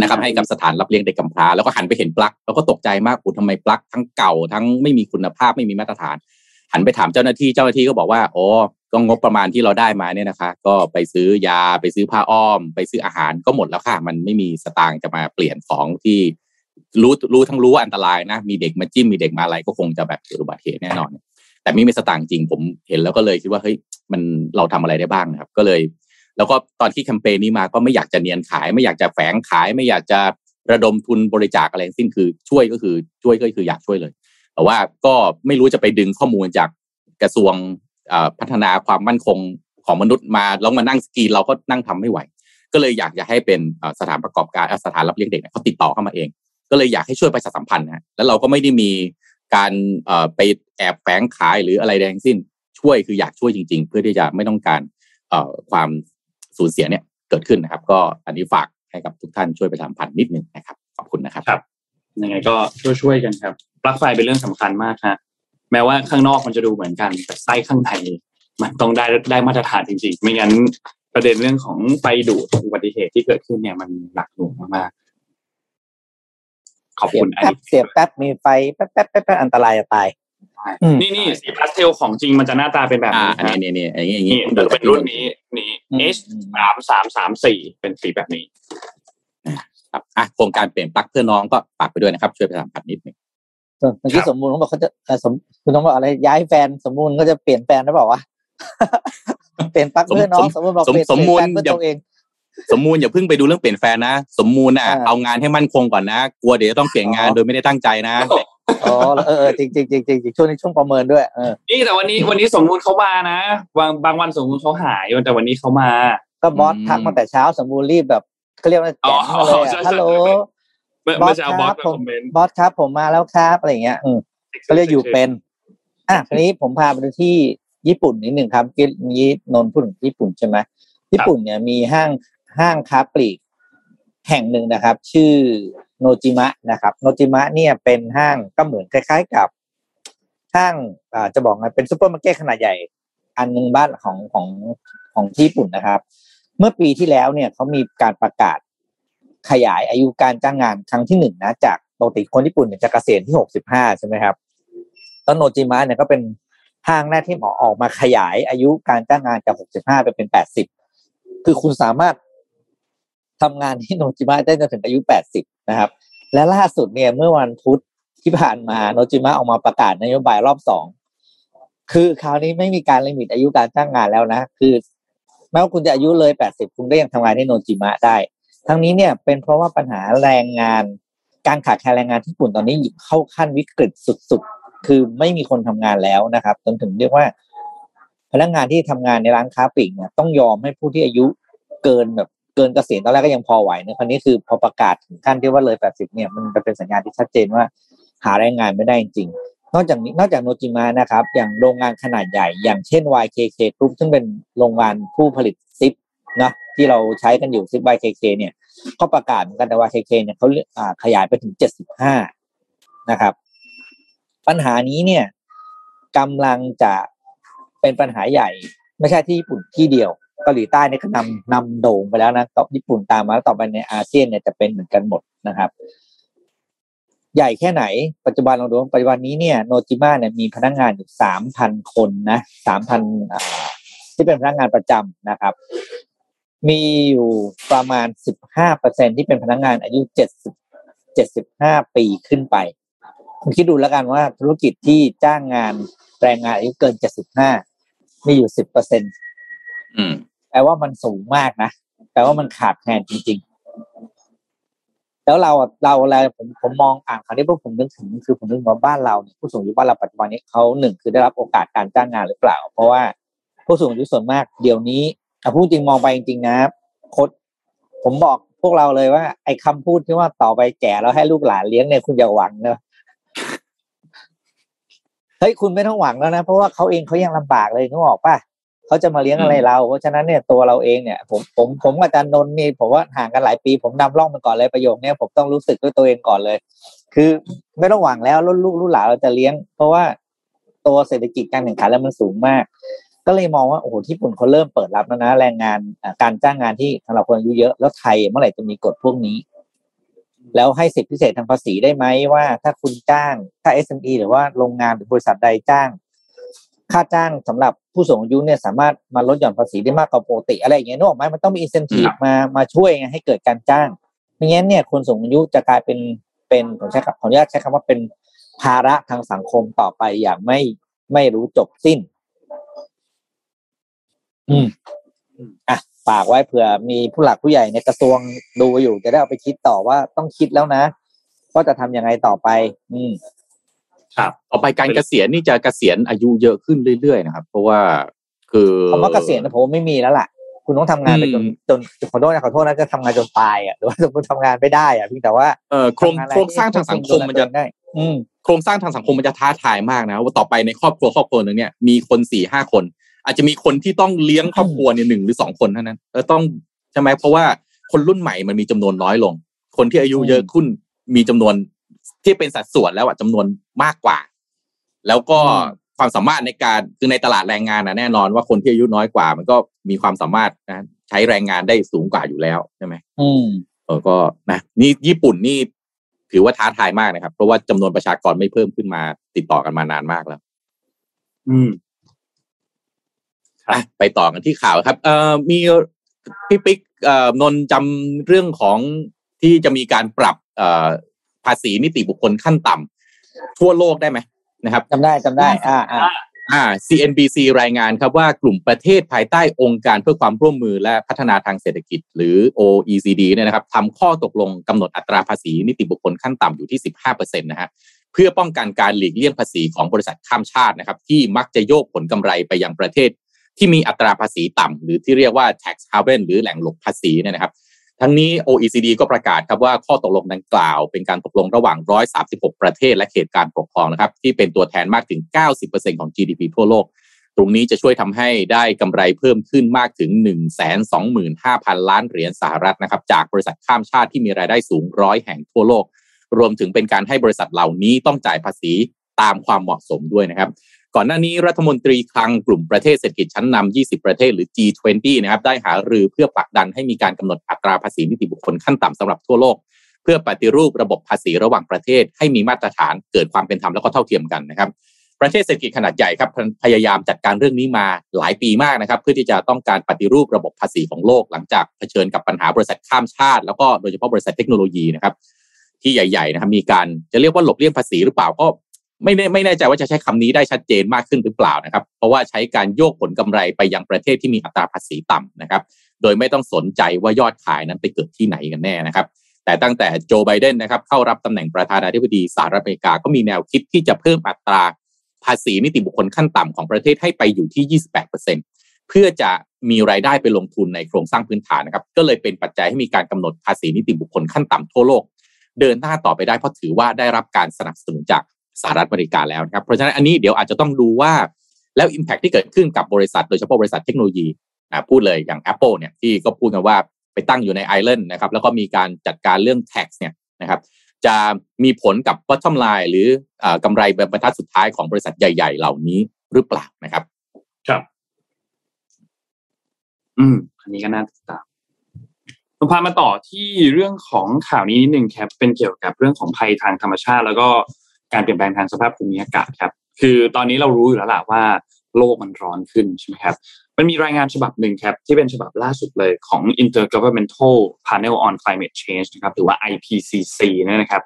นะครับให้กับสถานรับเลี้ยงเด็กกำพร้าแล้วก็หันไปเห็นปลั๊กแล้วก็ตกใจมากอุทำไมปลั๊กทั้งเก่าทั้งไม่มีคุณภาพไม่มีมาตรฐาน หันไปถามเจ้าหน้าที่เจ้าหน้าที่ก็บอกว่าโอ้ก็งบประมาณที่เราได้มาเนี่ยนะคะ ก็ไปซื้อยาไปซื้อผ้าอ้อม ไปซื้ออาหารก็หมดแล้วค่ะ มันไม่มีสตางค์จะมาเปลี่ยนของที่รู้รู้ทั้งรู้ว่าอันตรายนะ มีเด็กมาจิ้มมีเด็กมาอะไรก็คงจะแบบเกิดอุบัติเหตุแน่นอน แต่ไม่มีสตางค์จริงผมเห็นแล้วก็เลยคิดว่าเฮ้ยมันเราทำอะไรได้บ้างนะครับ ก็เลย แล้วก็ตอนที่แคมเปญนี้มาก็ไม่อยากจะเนียนขาย ไม่อยากจะแฝงขาย ไม่อยากจะระดมทุนบริจาคอะไรสิ้นคือช่วยก็คือช่วยก็คืออยากช่วยเลย แต่ว่าก็ไม่รู้จะไปดึงข้อมูลจากกระทรวงพัฒนาความมั่นคงของมนุษย์มาแล้วมานั่งสกีเราก็นั่งทำไม่ไหว ก็เลยอยากจะให้เป็นสถานประกอบการสถานรับเลี้ยงเด็กเขาติดต่อเข้ามาเอง ก็เลยอยากให้ช่วยประชาสัมพันธ์นะแล้วเราก็ไม่ได้มีการไปแอบแฝงขายหรืออะไรใดทั้งสิ้นช่วยคืออยากช่วยจริง ๆ เพื่อที่จะไม่ต้องการความสูญเสียเนี่ยเกิดขึ้นนะครับ ก็อันนี้ฝากให้กับทุกท่านช่วยไปทำพันธ์นิดนึงนะครับขอบคุณนะครับครับยังไงก็ช่วยๆกันครับ ลั๊กไฟเป็นเรื่องสำคัญมากฮะแม้ว่าข้างนอกมันจะดูเหมือนกัน แต่ไส้ข้างในมันต้องได้ได้มาตรฐานจริงๆ ไม่งั้นประเด็นเรื่องของไฟดูดอุบัติเหตุที่เกิดขึ้นเนี่ยมันหนักหน่วงมากๆขอบเสียคุบณอันแป๊บนี้เสียบแป๊บมีไฟแป๊บแป๊บแป๊บแป๊บอันตรายจะตายอืมนี่นี่สีพาสเทลของจริงมันจะหน้าตาเป็นแบบอ่านี้อันฮะนี้นี่นี่อย่างนี้อย่างนี่นี้เดี๋ยวเป็นรุ่นนี้นี่อืม H สามสามสามสี่เป็นสีแบบนี้ ครับอะโครงการเปลี่ยนปลั๊กเพื่อน้องก็ฝากไปด้วยนะครับ ช่วยไปทำพันนิดนึง ส่วนเมื่อกี้ครับสมมูลเขาบอกเขาจะเอ่อสมคุณต้องบอกอะไรย้ายแฟนสมมูลก็จะเปลี่ยนแฟนหรือเปล่าวะเปลี่ยนปลั๊กเพื่อน้องสมมูลบอกสมเปลี่ยนสมมูลเปลี่ยนแฟนเพื่ออย่าตัวเอง สมมูลอย่าเพิ่งไปดูเรื่องเปลี่ยนแฟนนะสมมูลน่ะอ่าเอางานให้มั่นคงก่อนนะกลัวเดี๋ยวจะต้องเปลี่ยนงานอ๋อโดยไม่ได้ตั้งใจนะอ๋อเออเออจริงจริงจริงจริงช่วงนี้ช่วงประเมินด้วยเออนี่แต่วันนี้วันนี้สมมูลเขามานะบางบางวันสมมูลเขาหายแต่วันนี้เขามา ก็บอสอืมทักมาแต่เช้าสมบูรณ์รีบแบบเขาเรียกว่าอ๋แจ๋องมาเลยใช่อะใช่ฮัลโหล เมื่อบอสเมื่อเช้าบอสครับมาผมคอมเมนต์บอสครับ ผมมาแล้วครับอะไรอย่างเงี้ยอืมก็เรียกอยู่เป็น อะทีนี้ผมพาไปดูที่ญี่ปุ่นนิดหนึ่งครับเมื่อกี้นนท์พูดถึงญี่ปุ่นใช่ไหมญี่ปุ่นเนี่ยมีห้างห้างค้าปลีกแห่งหนึ่งนะครับ ชื่อโนจิมะนะครับ โนจิมะเนี่ยเป็นห้างก็เหมือนคล้าย ๆกับห้างอ่าจะบอกไงเป็นซูเปอร์มาร์เก็ตขนาดใหญ่ อันหนึ่งบ้านของของของที่ญี่ปุ่นนะครับ เมื่อปีที่แล้วเนี่ยเขามีการประกาศ ขยายอายุการจ้างงานครั้งที่หนึ่งนะ จากปกติคนญี่ปุ่นเนี่ยจะเกษียณที่หกสิบห้าใช่ไหมครับแล้วโนจิมะเนี่ยก็เป็นห้างแรกที่หมอออกมาขยายอายุการจ้างงานจากหกสิบห้าไปเป็นแปดสิบคือคุณสามารถทำงานที่โนจิมะได้จนถึงอายุแปดสิบนะครับ และล่าสุดเนี่ยเมื่อวันพุธที่ผ่านมาโนจิมะออกมาประกาศนโยบายรอบสองคือคราวนี้ไม่มีการลิมิตอายุการจ้างงานแล้วนะ คือแม้ว่าคุณจะอายุเลย80คุณก็ยังทำงานที่โนจิมะได้ ทั้งนี้เนี่ยเป็นเพราะว่าปัญหาแรงงาน การขาดแคลนแรงงานที่ญี่ปุ่นตอนนี้เข้าขั้นวิกฤตสุดๆ คือไม่มีคนทำงานแล้วนะครับจนถึงเรียกว่า พนักงานที่ทำงานในร้านค้าปลีกเนี่ยต้องยอมให้ผู้ที่อายุเกินแบบเกินเกษียณตอนแรกก็ยังพอไหวเนะคราวนี้คือพอประกาศถึงขั้นที่ว่าเลย 80 เนี่ยมันจะเป็นสัญญาณที่ชัดเจนว่า หาแรงงานไม่ได้จริงนอกจากนี้นอกจากโนจิมะนะครับ อย่างโรงงานขนาดใหญ่ อย่างเช่น YKK Group ซึ่งเป็นโรงงานผู้ผลิต นะที่เราใช้กันอยู่ซิป YKK เคเนี่ยก็ประกาศเหมือนกันแต่ YKK เคเนี่ยเขาอ่าขยายไปถึง75นะครับ ปัญหานี้เนี่ยกำลังจะเป็นปัญหาใหญ่ ไม่ใช่ที่ญี่ปุ่นที่เดียวเกาหลีใต้เนี่ยก็นำนำโด่งไปแล้วนะก็ญี่ปุ่นตามมาแล้วต่อไปในอาเซียนเนี่ยจะเป็นเหมือนกันหมดนะครับ ใหญ่แค่ไหน ปัจจุบันเราดูปัจจุบันนี้เนี่ยโนจิมะเนี่ยมีพนักงานอยู่สามพันคนนะสามพันที่เป็นพนักงานประจำนะครับ มีอยู่ประมาณสิบห้าเปอร์เซ็นที่เป็นพนักงานอายุเจ็ดสิบเจ็ดสิบห้าปีขึ้นไป คุณคิดดูแล้วกันว่าธุรกิจที่จ้างงานแรงงานอายุเกินเจ็ดสิบห้ามีอยู่สิบเปอร์เซ็นอืมแปลว่ามันสูงมากนะแปลว่ามันขาดแคลนจริง ๆ แล้วเราอะเราอะไรผมผมมองอ่านคราวนี้พวกผมนึกถึงคือผมนึกว่าบ้านเราเนี่ยผู้สูงอายุบ้านเราปัจจุบันนี้เขาหนึ่งคือได้รับโอกาสการจ้างงานหรือเปล่า เพราะว่าผู้สูงอายุส่วนมากเดี๋ยวนี้ อะพูดจริงมองไปจริงๆนะคดผมบอกพวกเราเลยว่า ไอ้คำพูดที่ว่าต่อไปแก่แล้วให้ลูกหลานเลี้ยงเนี่ยคุณอย่าหวังเนอะเฮ้ยคุณไม่ต้องหวังแล้วนะ เพราะว่าเขาเองเขายังลำบากเลยนึกออกป่ะเขาจะมาเลี้ยงอะไรเรา เพราะฉะนั้นเนี่ยตัวเราเองเนี่ย ผมผมผมกับอาจารย์นนท์นี่ผมว่าห่างกันหลายปี ผมนำร่องมันก่อนเลยประโยคนี้ผมต้องรู้สึกด้วยตัวเองก่อนเลย คือไม่ต้องหวังแล้วลูกลูกหลานเราจะเลี้ยง เพราะว่าตัวเศรษฐกิจการแข่งขันแล้วมันสูงมาก ก็เลยมองว่าโอ้โหญี่ปุ่นเขาเริ่มเปิดรับแล้วนะแรงงานการจ้างงานที่สำหรับคนอายุเยอะแล้วไทยเมื่อไหร่จะมีกฎพวกนี้ แล้วให้สิทธิพิเศษทางภาษีได้ไหมว่า ถ้าคุณจ้างถ้า SME หรือว่าโรงงานหรือบริษัทใดจ้าง ค่าจ้างสำหรับผู้สูงอายุเนี่ยสามารถมาลดหย่อนภาษีได้มากกว่าปกติอะไรอย่างเงี้ยนึกออกไหมมันต้องมีอินเซนティブมามาช่วยให้เกิดการจ้างไม่งั้นเนี่ยคนสูงอายุจะกลายเป็นเป็นผมใช้คำขออนุญาตใช้คำว่าเป็นภาระทางสังคมต่อไปอย่างไม่ไม่รู้จบสิ้น อืมอะฝากไว้เผื่อมีผู้หลักผู้ใหญ่ในกระทรวงดูอยู่จะได้เอาไปคิดต่อว่าต้องคิดแล้วนะว่าจะทำยังไงต่อไป อืมครับต่อไปการเกษียณนี่จะเกษียณอายุเยอะขึ้นเรื่อยๆนะครับ เพราะว่าคือคำว่าเกษียณนะผมว่าไม่มีแล้วล่ะ คุณต้องทำงานไปจนอืมจนขอโทษนะขอโทษนะจะทำงานจนตายอะหรือว่าสมมติทำงานไม่ได้อะเพียงแต่ว่าเอ่อโครงทำงานอะไโครงสร้างทางสังคมมันจะได้ อืมโครงสร้างทางสังคมมันจะท้าทายมากนะว่าต่อไปในครอบครัวครอบครัวหนึ่งเนี่ยมีคนสี่ห้าคน อาจจะมีคนที่ต้องเลี้ยงครอบครัวเนี่ยหนึ่งหรือสองคนเท่านั้นแล้วต้องใช่ไหมเพราะว่าคนรุ่นใหม่มันมีจำนวนน้อยลง คนที่อายุเยอะขึ้นมีจำนวนที่เป็นสัดส่วนแล้วอะจำนวนมากกว่า แล้วก็ความสามารถในการคือในตลาดแรงงานนะแน่นอนว่าคนที่อายุน้อยกว่า มันก็มีความสามารถนะใช้แรงงานได้สูงกว่าอยู่แล้วใช่ไหมอืมเออก็นะนี่ญี่ปุ่นนี่ถือว่าท้าทายมากนะครับ เพราะว่าจำนวนประชากรไม่เพิ่มขึ้นมาติดต่อกันมานานมากแล้ว อืมอะ ไปต่อกันที่ข่าวครับเอ่อมีพี่ปิ๊กเอ่อนนท์จำเรื่องของที่จะมีการปรับเอ่อภาษีนิติบุคคลขั้นต่ำทั่วโลกได้ไหมนะครับจำได้จำได้อ่าอ่าอ่า CNBC รายงานครับว่ากลุ่มประเทศภายใต้องค์การเพื่อความร่วมมือและพัฒนาทางเศรษฐกิจ หรือ OECD เนี่ยนะครับทำข้อตกลงกำหนดอัตราภาษีนิติบุคคลขั้นต่ำอยู่ที่ 15%นะฮะเพื่อป้องกันการหลีกเลี่ยงภาษีของบริษัทข้ามชาตินะครับ ที่มักจะโยกผลกำไรไปยังประเทศ ที่มีอัตราภาษีต่ำหรือที่เรียกว่า tax haven หรือแหล่งหลบภาษีเนี่ยนะครับ ทั้งนี้ OECD ก็ประกาศครับว่าข้อตกลงดังกล่าว เป็นการตกลงระหว่าง 136 ประเทศและเขตการปกครองนะครับ ที่เป็นตัวแทนมากถึง 90%ของ GDP ทั่วโลก ตรงนี้จะช่วยทำให้ได้กำไรเพิ่มขึ้นมากถึง 125,000 ล้านเหรียญสหรัฐนะครับ จากบริษัทข้ามชาติที่มีรายได้สูงร้อยแห่งทั่วโลก รวมถึงเป็นการให้บริษัทเหล่านี้ต้องจ่ายภาษีตามความเหมาะสมด้วยนะครับก่อนหน้านี้รัฐมนตรีคลังกลุ่มประเทศเศรษฐกิจชั้นนำ20 ประเทศหรือ G20 นะครับได้หารือเพื่อผลักดันให้มีการกำหนดอัตราภาษีนิติบุคคลขั้นต่ำสำหรับทั่วโลก เพื่อปฏิรูประบบภาษีระหว่างประเทศ ให้มีมาตรฐานเกิดความเป็นธรรมแล้วก็เท่าเทียมกันนะครับประเทศเศรษฐกิจขนาดใหญ่ครับพยายามจัดการเรื่องนี้มาหลายปีมากนะครับ เพื่อที่จะต้องการปฏิรูประบบภาษีของโลก หลังจากเผชิญกับปัญหาบริษัทข้ามชาติ แล้วก็โดยเฉพาะบริษัทเทคโนโลยีนะครับที่ใหญ่ๆนะครับมีการจะเรียกว่าหลบเลี่ยงภาษีหรือเปล่าก็ ไม่แน่ไม่แน่ใจว่าจะใช้คำนี้ได้ชัดเจนมากขึ้นหรือเปล่านะครับ เพราะว่าใช้การโยกผลกำไรไปยังประเทศที่มีอัตราภาษีต่ำนะครับ โดยไม่ต้องสนใจว่ายอดขายนั้นไปเกิดที่ไหนกันแน่นะครับ แต่ตั้งแต่โจไบเดนนะครับเข้ารับตำแหน่งประธานาธิบดีสหรัฐอเมริกาก็มีแนวคิดที่จะเพิ่มอัตราภาษีนิติบุคคลขั้นต่ำของประเทศให้ไปอยู่ที่ 28%เพื่อจะมีรายได้ไปลงทุนในโครงสร้างพื้นฐานนะครับ ก็เลยเป็นปัจจัยให้มีการกำหนดภาษีนิติบุคคลขั้นต่ำทั่วโลก เดินหน้าต่อไปได้เพราะถือว่าได้รับการสนับสนุนจาก สหรัฐอเมริกาแล้วนะครับเพราะฉะนั้นอันนี้เดี๋ยวอาจจะต้องดูว่าแล้ว Impact ที่เกิดขึ้นกับบริษัท โดยเฉพาะบริษัทเทคโนโลยีอ่าพูดเลยอย่าง Apple เนี่ยที่ก็พูดกันว่าไปตั้งอยู่ในไอแลนด์นะครับแล้วก็มีการจัดการเรื่อง tax เนี่ยนะครับจะมีผลกับ bottom line หรืออ่ากำไรบรรทัดสุดท้ายของบริษัทใหญ่ ๆ เหล่านี้หรือเปล่านะครับ ครับ อืมอันนี้ก็น่าติดตามผมพามาต่อที่เรื่องของข่าวนี้นิดนึงครับเป็นเกี่ยวกับเรื่องของภัยทางธรรมชาติ แล้วก็ การเปลี่ยนแปลงทางสภาพภูมิอากาศครับ คือตอนนี้เรารู้อยู่แล้วล่ะว่าโลกมันร้อนขึ้นใช่ไหมครับ มันมีรายงานฉบับหนึ่งครับ ที่เป็นฉบับล่าสุดเลยของ Intergovernmental Panel on Climate Change นะครับหรือว่า IPCC เนี่ยนะครับ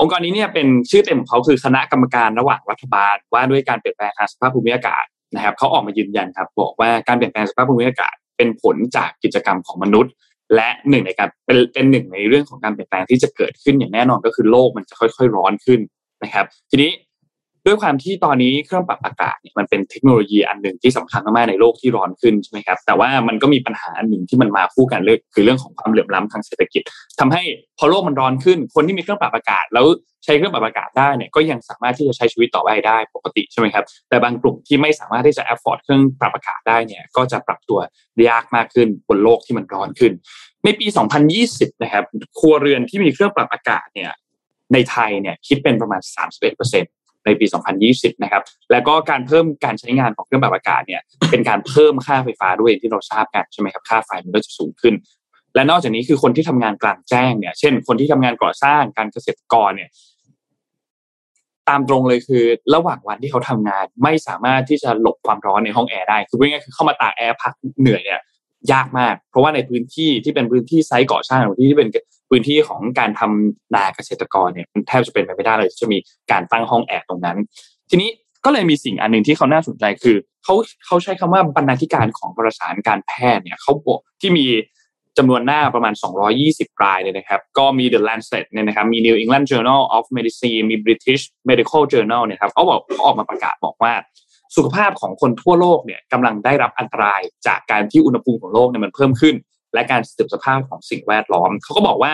องค์กรนี้เนี่ยเป็นชื่อเต็มของเขาคือคณะกรรมการระหว่างรัฐบาล ว่าด้วยการเปลี่ยนแปลงทางสภาพภูมิอากาศนะครับเขาออกมายืนยันครับ บอกว่าการเปลี่ยนแปลงสภาพภูมิอากาศ เป็นผลจากกิจกรรมของมนุษย์ และหนึ่งในการเป็นเป็นหนึ่งในเรื่องของการเปลี่ยนแปลงที่จะเกิดขึ้นอย่างแน่นอนก็คือโลกมันจะค่อย ๆ ร้อนขึ้น นะครับ ทีนี้ด้วยความที่ตอนนี้เครื่องปรับอากาศเนี่ยมันเป็นเทคโนโลยีอันหนึ่งที่สำคัญมากๆในโลกที่ร้อนขึ้นใช่ไหมครับแต่ว่ามันก็มีปัญหาอันหนึ่งที่มันมาคู่กันเลยคือเรื่องของความเหลื่อมล้ำทางเศรษฐกิจทำให้พอโลกมันร้อนขึ้น คนที่มีเครื่องปรับอากาศ แล้วใช้เครื่องปรับอากาศได้เนี่ยก็ยังสามารถที่จะใช้ชีวิตต่อไปได้ปกติใช่ไหมครับแต่บางกลุ่มที่ไม่สามารถที่จะ afford เครื่องปรับอากาศได้เนี่ยก็จะปรับตัวยากมากขึ้นบนโลกที่มันร้อนขึ้น ในปี 2020 นะครับครัวเรือนที่มีเครื่องปรับอากาศเนี่ย ในไทยเนี่ยคิดเป็นประมาณ 31%ในปี 2020 นะครับ แล้วก็การเพิ่มการใช้งานของเครื่องปรับอากาศเนี่ยเป็นการเพิ่มค่าไฟฟ้าด้วยที่เราทราบกันใช่ไหมครับค่าไฟมันก็จะสูงขึ้น และนอกจากนี้คือคนที่ทำงานกลางแจ้งเนี่ย เช่น คนที่ทำงานก่อสร้างการเกษตรกรเนี่ยตามตรงเลยคือระหว่างวันที่เขาทำงานไม่สามารถที่จะหลบความร้อนในห้องแอร์ได้คือพูดง่ายคือเข้ามาตากแอร์พักเหนื่อยเนี่ยยากมาก เพราะว่าในพื้นที่ที่เป็นพื้นที่ไซต์ก่อสร้างหรือที่เป็น พื้นที่ของการทำนาเกษตรกรเนี่ยมันแทบจะเป็นไปไม่ได้เลยจะมีการตั้งห้องแอร์ตรงนั้น ทีนี้ก็เลยมีสิ่งอันหนึ่งที่เขาน่าสนใจคือเขาเขาใช้คำว่าบรรณาธิการของประสานการแพทย์เนี่ยเขาบอกที่มีจำนวนหน้าประมาณ 220 รายเลยนะครับ ก็มี The Lancet เนี่ยนะครับ มี New England Journal of Medicine มี British Medical Journal เนี่ยครับเขาบอกเขาออกมาประกาศบอกว่า สุขภาพของคนทั่วโลกเนี่ยกำลังได้รับอันตรายจากการที่อุณหภูมิของโลกเนี่ยมันเพิ่มขึ้น และการสื่อมสภาพของสิ่งแวดล้อม เขาก็บอกว่า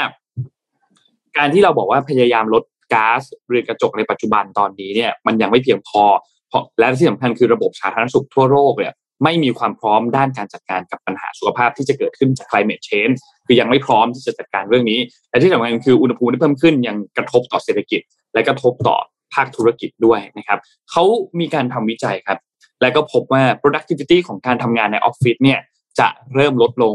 การที่เราบอกว่าพยายามลดก๊าซเรือนกระจกในปัจจุบันตอนนี้เนี่ยมันยังไม่เพียงพอ เพราะและที่สำคัญคือระบบสาธารณสุขทั่วโลกเนี่ยไม่มีความพร้อมด้านการจัดการกับปัญหาสุขภาพที่จะเกิดขึ้นจาก climate change คือยังไม่พร้อมที่จะจัดการเรื่องนี้ และที่สำคัญคืออุณหภูมิที่เพิ่มขึ้นยังกระทบต่อเศรษฐกิจ และกระทบต่อภาคธุรกิจด้วยนะครับเขามีการทำวิจัยครับ และก็พบว่า productivity ของการทำงานในออฟฟิศเนี่ยจะเริ่มลดลง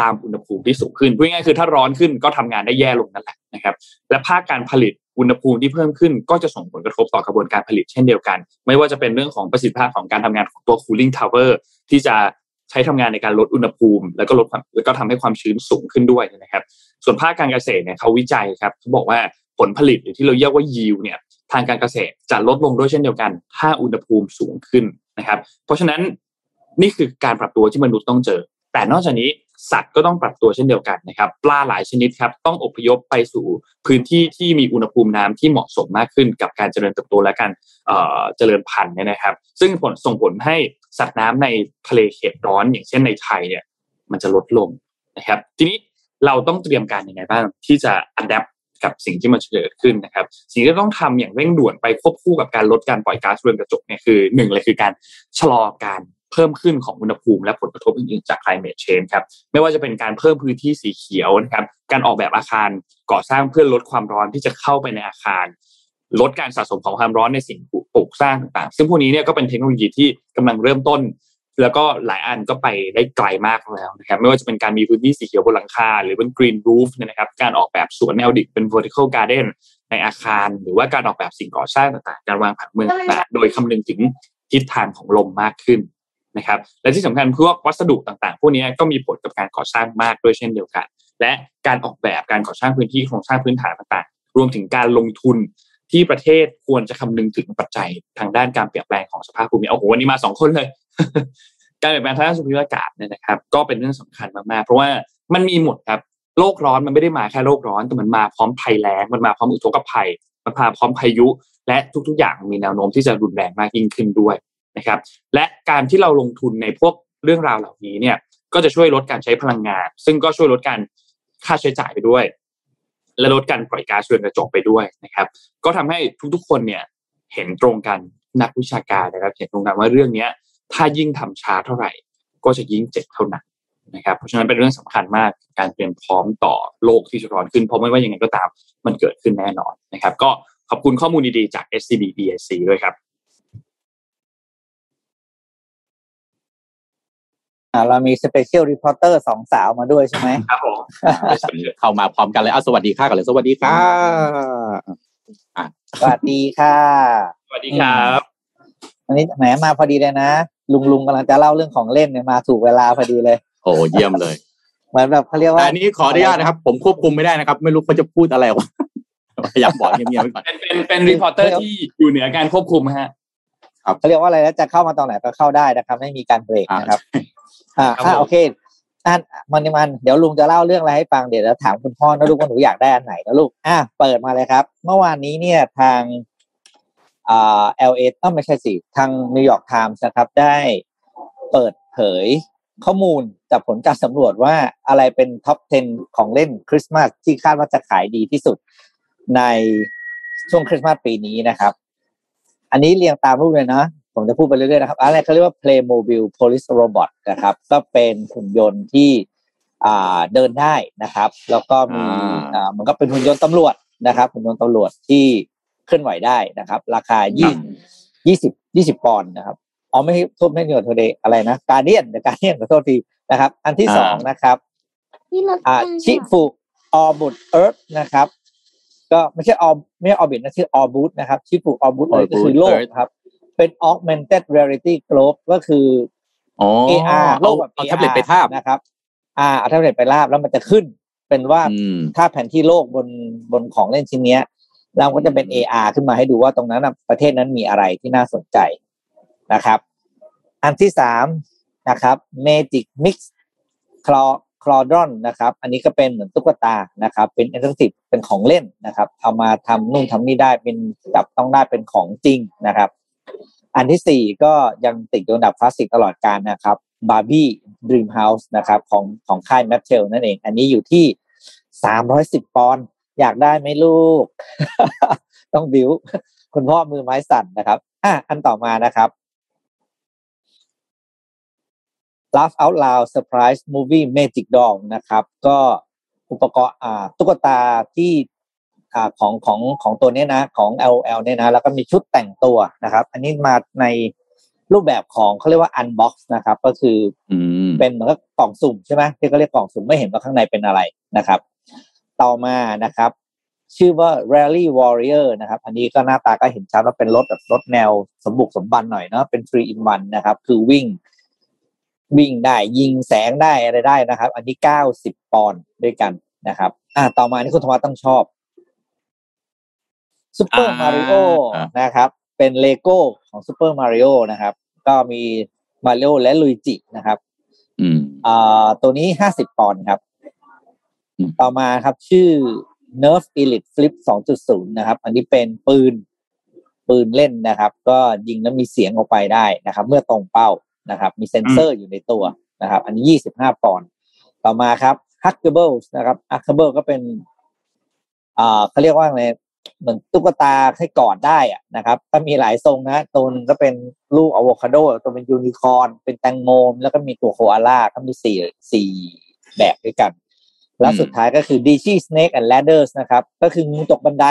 ตามอุณหภูมิที่สูงขึ้นพูดง่ายๆคือถ้าร้อนขึ้นก็ทำงานได้แย่ลงนั่นแหละนะครับและภาคการผลิตอุณหภูมิที่เพิ่มขึ้นก็จะส่งผลกระทบต่อกระบวนการผลิตเช่นเดียวกัน ไม่ว่าจะเป็นเรื่องของประสิทธิภาพของการทำงานของตัว cooling tower ที่จะใช้ทำงานในการลดอุณหภูมิ แล้วก็ลดแล้วก็ทำให้ความชื้นสูงขึ้นด้วยนะครับ ส่วนภาคการเกษตรเนี่ยเขาวิจัยครับเขาบอกว่าผลผลิตหรือที่เราเรียกว่า yield เนี่ยทางการเกษตรจะลดลงด้วยเช่นเดียวกัน ถ้าอุณหภูมิสูงขึ้นนะครับ เพราะฉะนั้นนี่คือการปรับตัวที่มนุษย์ต้องเจอ แต่นอกจากนี้ สัตว์ก็ต้องปรับตัวเช่นเดียวกันนะครับ ปลาหลายชนิดครับต้องอพยพไปสู่พื้นที่ที่มีอุณหภูมิน้ำที่เหมาะสมมากขึ้นกับการเจริญเติบโตและการเจริญพันธุ์เนี่ยนะครับ ซึ่งผลส่งผลให้สัตว์น้ำในทะเลเขตร้อน อย่างเช่นในไทยเนี่ย มันจะลดลงนะครับ ทีนี้เราต้องเตรียมการยังไงบ้างที่จะอัดแอปกับสิ่งที่มันเกิดขึ้นนะครับ สิ่งที่ต้องทำอย่างเร่งด่วนไปควบคู่กับการลดการปล่อยก๊าซเรือนกระจกเนี่ยคือหนึ่งเลยคือการชะลอการ เพิ่มขึ้นของอุณหภูมิและผลกระทบอื่นๆจาก climate change ครับไม่ว่าจะเป็นการเพิ่มพื้นที่สีเขียวนะครับการออกแบบอาคารก่อสร้างเพื่อลดความร้อนที่จะเข้าไปในอาคาร ลดการสะสมของความร้อนในสิ่งปลูกสร้างต่างๆ ซึ่งพวกนี้เนี่ยก็เป็นเทคโนโลยีที่กำลังเริ่มต้น แล้วก็หลายอันก็ไปได้ไกลมากแล้วนะครับไม่ว่าจะเป็นการมีพื้นที่สีเขียวบนหลังคา หรือเป็น green roof เนี่ยนะครับการออกแบบสวนแนวดิ่งเป็น vertical garden ในอาคารหรือว่าการออกแบบสิ่งก่อสร้างต่างๆ การวางผังเมืองต่างๆ โดยคำนึงถึงทิศทางของลมมากขึ้น นะครับและที่สำคัญพวกวัสดุต่างๆ พวกนี้ก็มีผลกับการก่อสร้างมากด้วยเช่นเดียวกัน และการออกแบบการก่อสร้างพื้นที่โครงสร้างพื้นฐานต่างๆ รวมถึงการลงทุนที่ประเทศควรจะคำนึงถึงปัจจัยทางด้านการเปลี่ยนแปลงของสภาพภูมิโอ้โหวันนี้มาสองคนเลย การเปลี่ยนแปลงทางด้านสุขภาพอากาศเนี่ยนะครับ ก็เป็นเรื่องสำคัญมากๆ เพราะว่ามันมีหมดครับโลกร้อนมันไม่ได้มาแค่โลกร้อนแต่มันมาพร้อมภัยแล้งมันมาพร้อมอุทกภัย มันมาพร้อมพายุ และทุกๆ อย่างมีแนวโน้มที่จะรุนแรงมากยิ่งขึ้นด้วย นะครับ และการที่เราลงทุนในพวกเรื่องราวเหล่านี้เนี่ย ก็จะช่วยลดการใช้พลังงาน ซึ่งก็ช่วยลดการค่าใช้จ่ายไปด้วย และลดการปล่อยก๊าซเรือนกระจกไปด้วยนะครับ ก็ทำให้ทุกๆคนเนี่ยเห็นตรงกันนักวิชาการนะครับ เห็นตรงกันว่าเรื่องเนี้ย ถ้ายิ่งทำช้าเท่าไหร่ ก็จะยิ่งเจ็บเท่านั้นนะครับเพราะฉะนั้นเป็นเรื่องสำคัญมากการเตรียมพร้อมต่อโลกที่จะร้อนขึ้นเพราะไม่ว่ายังไงก็ตามมันเกิดขึ้นแน่นอนนะครับ ก็ขอบคุณข้อมูลดีๆจาก SCB BSC ด้วยครับ เรามี special reporter สองสาวมาด้วยใช่ไหมครับผมเข้ามาพร้อมกันเลยเอาสวัสดีค่ะกันเลยสวัสดีค่ะสวัสดีค่ะ สวัสดีครับวันนี้แหมมาพอดีเลยนะลุงลุงกำลังจะเล่าเรื่องของเล่นเนี่ยมาถูกเวลาพอดีเลย โอ้เยี่ยมเลยเหมือนแบบเขาเรียกว่าอันนี้ขออนุญาตนะครับ ผมควบคุมไม่ได้นะครับ ไม่รู้เขาจะพูดอะไรวะพยายามบอกเงียบๆไว้ก่อนเป็นเป็นเป็นรีพอร์เตอร์ที่อยู่เหนือการควบคุมฮะเขาเรียกว่าอะไรแล้วจะเข้ามาตอนไหนก็เข้าได้นะครับ ไม่มีการเบรกนะครับ อ่าโอเคอันมันมันเดี๋ยวลุงจะเล่าเรื่องอะไรให้ฟังเดี๋ยวจะถามคุณพ่อนะลูกว่าหนูอยากได้อันไหนนะลูกอะเปิดมาเลยครับ เมื่อวานนี้เนี่ยทางอ่า LA ต้องไม่ใช่สิ ทางนิวยอร์กไทมส์นะครับได้เปิดเผยข้อมูลจากผลการสำรวจว่าอะไรเป็น top 10 ของเล่นคริสต์มาสที่คาดว่าจะขายดีที่สุดในช่วงคริสต์มาสปีนี้นะครับ อันนี้เรียงตามรูปเลยนะ ผมจะพูดไปเรื่อยๆนะครับอะไรเขาเรียกว่า Playmobil Police Robot นะครับ ก็เป็นหุ่นยนต์ที่อ่าเดินได้นะครับ แล้วก็มีอ่ามันก็เป็นหุ่นยนต์ตำรวจนะครับหุ่นยนต์ตำรวจที่เคลื่อนไหวได้นะครับ ราคายี่ยี่สิบยี่สิบปอนด์นะครับอ๋อไม่ทุบไม่เหนือโทเดอะไรนะการเดียนการเดียนขอโทษทีนะครับ อันที่สองนะครับอ่าชิฟุออบุตเอิร์ธนะครับ ก็ไม่ใช่ออไม่ใช่ออบิทนะชื่อออบูตนะครับ ชิฟุออบูตเอิร์ธก็คือโลกครับ เป็น augmented reality globe ก็คือ AR โลกแบบเอาแท็บเล็ตไปทาบนะครับ อ่าเอาแท็บเล็ตไปลาบแล้วมันจะขึ้น เป็นว่าถ้าแผนที่โลกบนบนของเล่นชิ้นนี้เราก็จะเป็น AR ขึ้นมาให้ดูว่าตรงนั้นประเทศนั้นมีอะไรที่น่าสนใจนะครับ อันที่สามนะครับ Magic Mix คลอคลอดรอนนะครับ อันนี้ก็เป็นเหมือนตุ๊กตานะครับ เป็นอินเทอร์เน็ตเป็นของเล่นนะครับ เอามาทำนู่นทำนี่ได้เป็นจับต้องได้เป็นของจริงนะครับ อันที่สี่ก็ยังติดอันดับคลาสสิกตลอดกาลนะครับ Barbie Dreamhouse นะครับของของค่าย Mattel นั่นเอง อันนี้อยู่ที่สามร้อยสิบปอนด์อยากได้ไหมลูก ต้องบิวคุณพ่อมือไม้สั่นนะครับ อะอันต่อมานะครับ Laugh Out Loud Surprise Movie Magic Doll นะครับ ก็อุปกรณ์อ่าตุ๊กตาที่ ของของของตัวนี้นะของ LOL เนี่ยนะแล้วก็มีชุดแต่งตัวนะครับ อันนี้มาในรูปแบบของเขาเรียกว่า unbox นะครับ ก็คืออืมเป็นเหมือนกับกล่องสุ่มใช่ไหมที่เขาเรียกกล่องสุ่มไม่เห็นว่าข้างในเป็นอะไรนะครับ ต่อมานะครับ ชื่อว่า Rally Warrior นะครับ อันนี้ก็หน้าตาก็เห็นชัดว่าเป็นรถแบบรถแนวสมบุกสมบันหน่อยเนาะเป็น3 in 1นะครับ คือวิ่ง วิ่งได้ยิงแสงได้อะไรได้นะครับ อันนี้เก้าสิบปอนด์ด้วยกันนะครับ อ่าต่อมานี่คุณธวัฒน์ต้องชอบ ซูเปอร์อ่ามาริโออ่านะครับ เป็นเลโก้ของซูเปอร์มาริโอนะครับ ก็มีมาริโอและลุยจินะครับอืมอ่าตัวนี้ห้าสิบปอนด์ครับอืมต่อมาครับชื่อ Nerf Elite Flip 2.0 นะครับ อันนี้เป็นปืน ปืนเล่นนะครับ ก็ยิงแล้วมีเสียงออกไปได้นะครับ เมื่อตรงเป้านะครับ มีเซ็นเซอร์อยู่ในตัวนะครับ อันนี้ 25 ปอนด์ต่อมาครับ Huggable นะครับ Huggable ก็เป็นอ่าเขาเรียกว่าไง เหมือนตุ๊กตาให้กอดได้อะนะครับ ก็มีหลายทรงนะตัวนึงก็เป็นลูกอะโวคาโดตัวเป็นยูนิคอร์นเป็นแตงโมแล้วก็มีตัวโคอาล่าก็มีสี่สี่แบบด้วยกัน แล้วสุดท้ายก็คือ d i g i Snake and Ladders นะครับ ก็คืองูตกบันได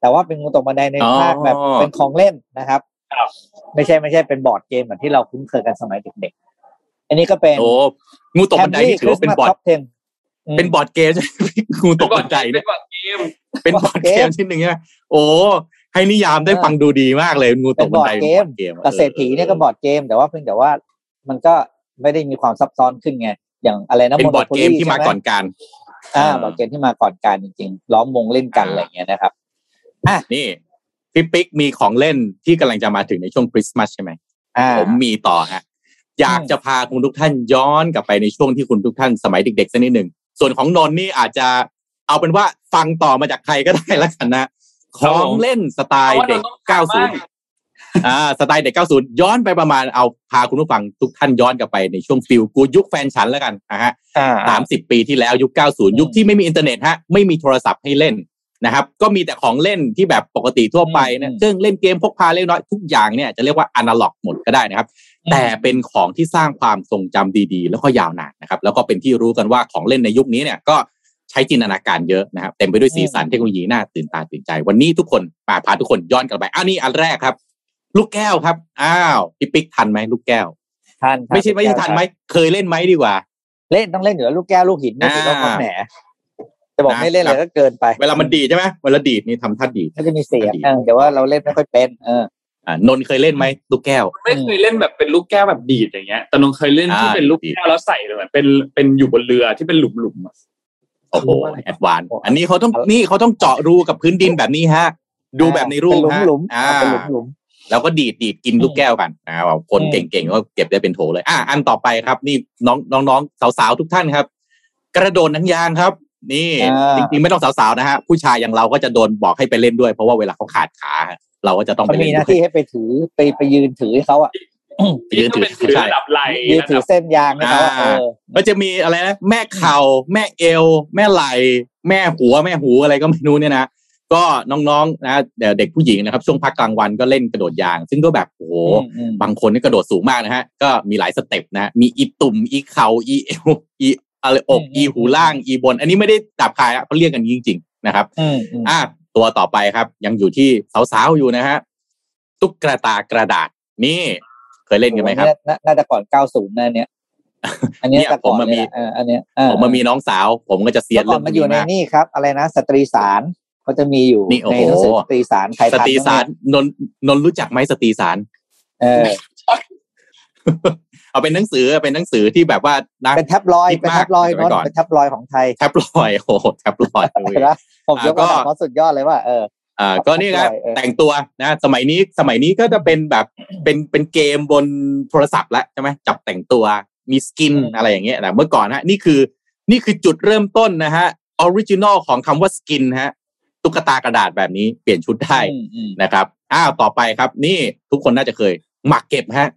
แต่ว่าเป็นงูตกบันไดในอ๋อภาคแบบเป็นของเล่นนะครับครับ ไม่ใช่ไม่ใช่เป็นบอร์ดเกมเหมือนที่เราคุ้นเคยกันสมัยเด็กๆ อันนี้ก็เป็นโอ้งูตกบันไดนี่ถือว่าเป็นบอร์ดท็อป10อืมเป็นบอร์ดเกมใช่ไหมงูตกบันไดเป็เนี่ยนก่อนเก มเป็นบอร์ดเกมชิ้นหนึ่งใช่ไหมโอ้ให้นิยามได้เออฟังดูดีมากเลยงูตเป็กนบับนอร์ไดดเกมป็นบอร์ดเกมแต่เศรษฐีเนี่ยก็บอร์ดเกม แต่ว่าเพียงแต่ว่ามันก็ไม่ได้มีความซับซ้อนขึ้นไงอย่างอะไรนะเป็นบอร์ดเกม Monopoly ที่มาใช่ไหก่อนการอ่าอ่าบอร์ดเกมที่มาก่อนการจริงๆล้อมวงเล่นกันอ่าอะไรอย่างเงี้ยนะครับนี่พี่ปิ๊กมีของเล่นที่กำลังจะมาถึงในช่วงคริสต์มาสใช่ไหมอ่าผมมีต่อฮะอยากจะพาคุณทุกท่านย้อนกลับไปในช่วงที่คุณทุกท่านสมัยเด็กๆสักนิดหนึ่งส่วนของนนท์นี่อาจจะ เอาเป็นว่าฟังต่อมาจากใครก็ได้แล้วกันนะของเล่นสไตล์เด็ก 90 อ่า สไตล์เด็ก 90 ย้อนไปประมาณเอาพาคุณผู้ฟังทุกท่านย้อนกลับไปในช่วง feel good ยุคแฟนฉันแล้วกันนะฮะอ่าสามสิบปีที่แล้วยุค 90 ยุคที่ไม่มีอินเทอร์เน็ตฮะ ไม่มีโทรศัพท์ให้เล่นนะครับ ก็มีแต่ของเล่นที่แบบปกติทั่วไปนะซึ่งเล่นเกมพกพาเล็กน้อยทุกอย่างเนี่ยจะเรียกว่าอนาล็อกหมดก็ได้นะครับ แต่เป็นของที่สร้างความทรงจำดีๆ แล้วก็ยาวนานนะครับ แล้วก็เป็นที่รู้กันว่าของเล่นในยุคนี้เนี่ยก็ ใช้จินตนาการเยอะนะครับเต็มไปด้วยสีสันเทคโนโลยีน่าตื่นตาตื่นใจ วันนี้ทุกคนมาพาทุกคนย้อนกลับไปอันนี้อันแรกครับ ลูกแก้วครับอ้าวพี่ปิ๊กทันไหมลูกแก้วท่านไม่ใช่ไม่ใช่ทันไหมเคยเล่นไหมดีกว่า เล่นต้องเล่นอยู่แล้วลูกแก้วลูกหินนี่อ่าถือว่าความแหนจะบอกนะไม่เล่นเลยครับก็เกินไป เวลามันดีดใช่ไหมเวลาดีดนี่ทำท่าดีดก็จะมีเสียงดีเออแต่ว่าเราเล่นไม่ค่อยเป็น เอออ่านนท์เคยเล่นไหมลูกแก้ว ไม่เคยเล่นแบบเป็นลูกแก้วแบบดีดอย่างเงี้ยแต่นงเคยเล่นที่อ่าเป็นลูกแก้วแล้วใส่เลยเหมือนเป็นเป็นอยู่บนเรือที่เป็นหลุมๆอะโอ้โหรู้อะไร advanceอันนี้เขาต้องนี่เขาต้องเจาะรูกับพื้นดินแบบนี้ฮะ ดูแบบในรูปเป็นฮะหลุมๆอ่าอ่าเป็นหลุมหลุมแล้วก็ดีดดีดกินลูกแก้วกันอ่าแบบคนอืมเก่งๆก็เก็บได้เป็นโถเลย อะอันต่อไปครับ นี่น้องน้องๆสาวๆทุกท่านครับ กระโดดหนังยางครับ นี่อ่าจริงๆไม่ต้องสาวๆนะฮะผู้ชายอย่างเราก็จะโดนบอกให้ไปเล่นด้วย เพราะว่าเวลาเขาขาดขาฮะเราก็จะต้องเขาไปเล่มีนหน้าด้วยที่ให้ไปถือไปไปยืนถือให้เขาอะ ยืนถือที่ต้องเป็นถือระดับไหลยืนระถืดัอบเส้นยางให้เขาอะอ่าเออก็จะมีอะไรนะแม่เข่า แม่เอว แม่ไหล่แม่หัวแม่หูอะไรก็ไม่รู้เนี่ยนะก็น้องๆนะเดี๋ยวเด็กผู้หญิงนะครับ ช่วงพักกลางวันก็เล่นกระโดดยาง ซึ่งก็แบบโอ้โหอืมบางคนนี่กระโดดสูงมากนะฮะ ก็มีหลายสเต็ปนะฮะมีอีตุ่มอีเข่าอีเอวอีอะไรอกอีหูล่างอีบน อันนี้ไม่ได้ดับคายนะเขาเรียกกันจริง ๆ นะครับอืมอืมอะตัวต่อไปครับ ยังอยู่ที่สาวๆอยู่นะฮะตุ๊กตากระดาษนี่ เคยเล่นกันไหมครับ น่าน่าจะก่อน90นะเนี่ยอันนี้เนี่ยแต่ก่อนผมมามีเลยอะเอออันเนี้ยเออผมมามีน้องสาว ผมก็จะเซียนเมื่อก่เรื่ออนงมาอยู่ในนี้มากนี่ครับ อะไรนะสตรีสารเขาจะมีอยู่นี่โอ้ในโหหนังสือสตรีสารใครสทันตรีสารนนท์นนท์รู้จักไหมสตรีสารเออเอาเป็นหนังสือเป็นหนังสือที่แบบว่านะเป็นแท็บลอยด์คิดเป็นมากแท็บลอยด์ไว้เนาะก่อนเป็นแท็บลอยด์ของไทยแท็บลอยด์โอ้โหแท็บลอยด์เลยเห็นไหมผมยกอ่าก็ระดับเขาสุดยอดเลยว่าเออ อ่าก็นี่ครับแท็บลอยด์เออแต่งตัวนะสมัยนี้สมัยนี้ก็จะเป็นแบบเป็นเป็นเกมบนโทรศัพท์แล้วใช่ไหมจับแต่งตัวมี skin อะไรอย่างเงี้ยนะเมื่อก่อนฮะนี่คือนี่คือจุดเริ่มต้นนะฮะ original ของคำว่า skin ฮะตุ๊กตากระดาษแบบนี้เปลี่ยนชุดได้อืมอืมนะครับอ้าวต่อไปครับ นี่ทุกคนน่าจะเคย หมากเก็บฮะ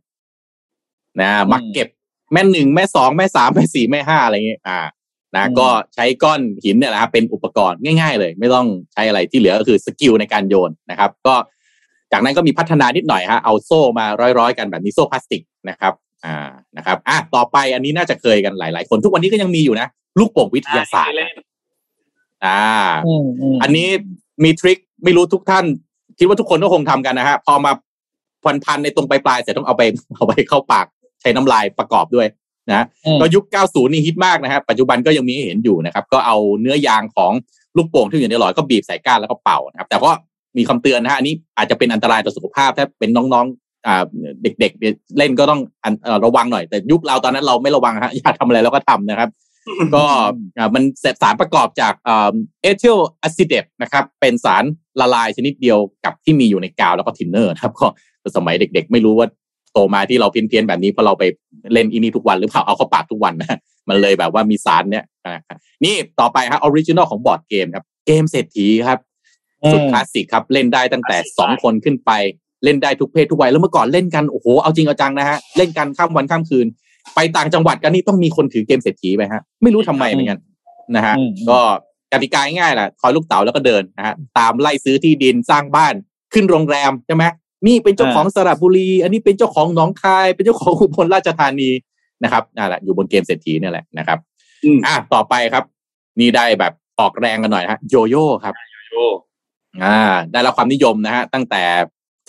นะหมากเก็บ แม่หนึ่งแม่สองแม่สามแม่สี่แม่ห้าอะไรเงี้ยอ่า นะก็ใช้ก้อนหินเนี่ยนะครับเป็นอุปกรณ์ง่าย ๆ เลย ไม่ต้องใช้อะไรที่เหลือก็คือ skill ในการโยนนะครับ ก็จากนั้นก็มีพัฒนานิดหน่อยฮะเอาโซ่มาร้อยๆ กันแบบนี้โซ่พลาสติกนะครับอ่านะครับอะต่อไปอันนี้น่าจะเคยกันหลาย ๆ คน ทุกวันนี้ก็ยังมีอยู่นะ ลูกโป่งวิทยาศาสตร์เล่นอ่าอืมอืมอันนี้มี trick ไม่รู้ทุกท่าน คิดว่าทุกคนก็คงทำกันนะฮะพอมาพันพันๆในตรงปลายๆเสร็จต้องเอาไปเอาไปเข้าปากใช้น้ำลายประกอบด้วย นะอืมก็ยุค 90 นี่ฮิตมากนะฮะปัจจุบันก็ยังมีให้เห็นอยู่นะครับ ก็เอาเนื้อยางของลูกโป่งที่อยู่ในหลอดก็บีบใส่ก้านแล้วก็เป่านะครับ แต่ก็มีคำเตือนนะฮะอันนี้อาจจะเป็นอันตรายต่อสุขภาพถ้าเป็นน้องๆอ่าเด็กๆเล่นก็ต้องอันเอ่อระวังหน่อย แต่ยุคเราตอนนั้นเราไม่ระวังฮะอยากทำอะไรเราก็ทำนะครับ ก็อ่ามันเป็นสารประกอบจากเอทิลอะซิเตตนะครับ เป็นสารละลายชนิดเดียวกับที่มีอยู่ในกาวแล้วก็ทินเนอร์นะครับก็สมัยเด็ก ๆ ไม่รู้ว่าโตมาที่เราเพี้ยนๆแบบนี้เพราะเราไป เล่นอีนี่ทุกวันหรือเปล่าเอาเข้าปากทุกวันนะมันเลยแบบว่ามีสารเนี้ยนะครับนี่ต่อไปฮะ original ของบอร์ดเกมครับ เกมเศรษฐีครับสุดคลาสสิกครับเล่นได้ตั้งแต่สองคนขึ้นไปเล่นได้ทุกเพศทุกวัยแล้วเมื่อก่อนเล่นกันโอ้โหเอาจริงเอาจังนะฮะเล่นกันข้ามวันข้ามคืน ไปต่างจังหวัดกันนี่ต้องมีคนถือเกมเศรษฐีไปฮะไม่รู้ทำไมเหมือนกันนะฮะอืมก็กติกาง่ายๆแหละทอยลูกเต๋าแล้วก็เดินนะฮะตามไล่ซื้อที่ดินสร้างบ้านขึ้นโรงแรมใช่ไหม นี่เป็นเจ้าของสระบุรี อันนี้เป็นเจ้าของหนองคาย เป็นเจ้าของอุบลราชธานีนะครับนั่นแหละอยู่บนเกมเศรษฐีเนี่ยแหละนะครับอืมอะต่อไปครับ นี่ได้แบบออกแรงกันหน่อยนะฮะโยโย่ครับโอ้อ่า ได้รับความนิยมนะฮะตั้งแต่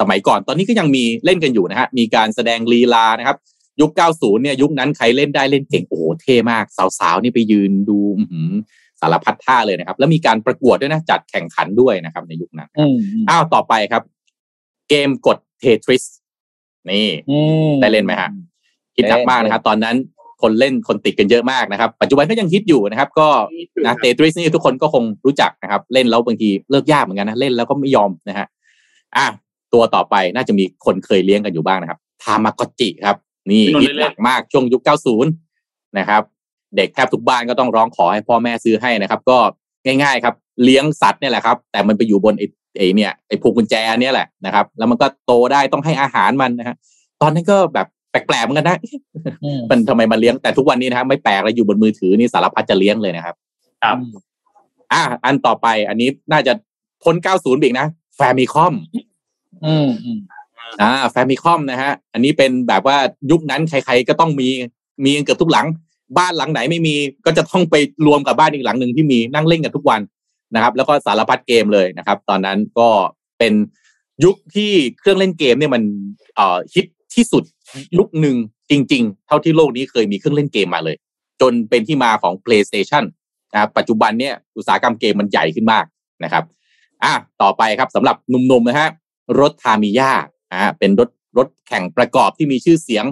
สมัยก่อนตอนนี้ก็ยังมีเล่นกันอยู่นะฮะมีการแสดงลีลานะครับ ยุค 90 เนี่ยยุคนั้นใครเล่นได้เล่นเก่งโอ้โหเท่มาก สาวๆนี่ไปยืนดูอื้อหือสารพัดท่าเลยนะครับ แล้วมีการประกวดด้วยนะจัดแข่งขันด้วยนะครับ ในยุคนั้นอืมอืมอ้าวต่อไปครับ เกมกดเททริสนี่อืมได้เล่นไหมฮะฮิตหนักมากนะครับ ตอนนั้นคนเล่นคนติดกันเยอะมากนะครับ ปัจจุบันก็ยังฮิตอยู่นะครับ ก็นะเตทริสนี่ทุกคนก็คงรู้จักนะครับ เล่นแล้วบางทีเลิกยากเหมือนกันนะเล่นแล้วก็ไม่ยอมนะฮะอะตัวต่อไปน่าจะมีคนเคยเลี้ยงกันอยู่บ้างนะครับทามากจิครับ นี่ฮิตหนักมากช่วงยุค 90 นะครับ เด็กแทบทุกบ้านก็ต้องร้องขอให้พ่อแม่ซื้อให้นะครับ ก็ง่าย ๆ ครับ เลี้ยงสัตว์เนี่ยแหละครับ แต่มันไปอยู่บนไอ้ ไอ้เนี่ยไอ้พวงกุญแจเนี่ยแหละนะครับ แล้วมันก็โตได้ต้องให้อาหารมันนะฮะตอนนั้นก็แบบแปลกๆเหมือนกันนะอืมมันทำไมมาเลี้ยงแต่ทุกวันนี้นะครับไม่แปลกเลยอยู่บนมือถือนี่สารพัดจะเลี้ยงเลยนะครับ ครับ อะอันต่อไป อันนี้น่าจะพ้น90อีกนะแฟมิคอมอืมอืมอ่าแฟมิคอมนะฮะ อันนี้เป็นแบบว่ายุคนั้นใครๆก็ต้องมีมีกันเกือบทุกหลัง บ้านหลังไหนไม่มี ก็จะต้องไปรวมกับบ้านอีกหลังหนึ่งที่มีนั่งเล่นกันทุกวัน นะครับ แล้วก็สารพัดเกมเลยนะครับ ตอนนั้นก็เป็นยุคที่เครื่องเล่นเกมเนี่ยมันเอ่อฮิตที่สุดยุคหนึ่งจริง ๆ เท่าที่โลกนี้เคยมีเครื่องเล่นเกมมาเลย จนเป็นที่มาของ PlayStation นะครับปัจจุบันเนี่ยอุตสาหกรรมเกมมันใหญ่ขึ้นมากนะครับอะต่อไปครับสำหรับหนุ่มๆนะฮะรถทามิยาอ่าเป็นรถรถแข่งประกอบที่มีชื่อเสียง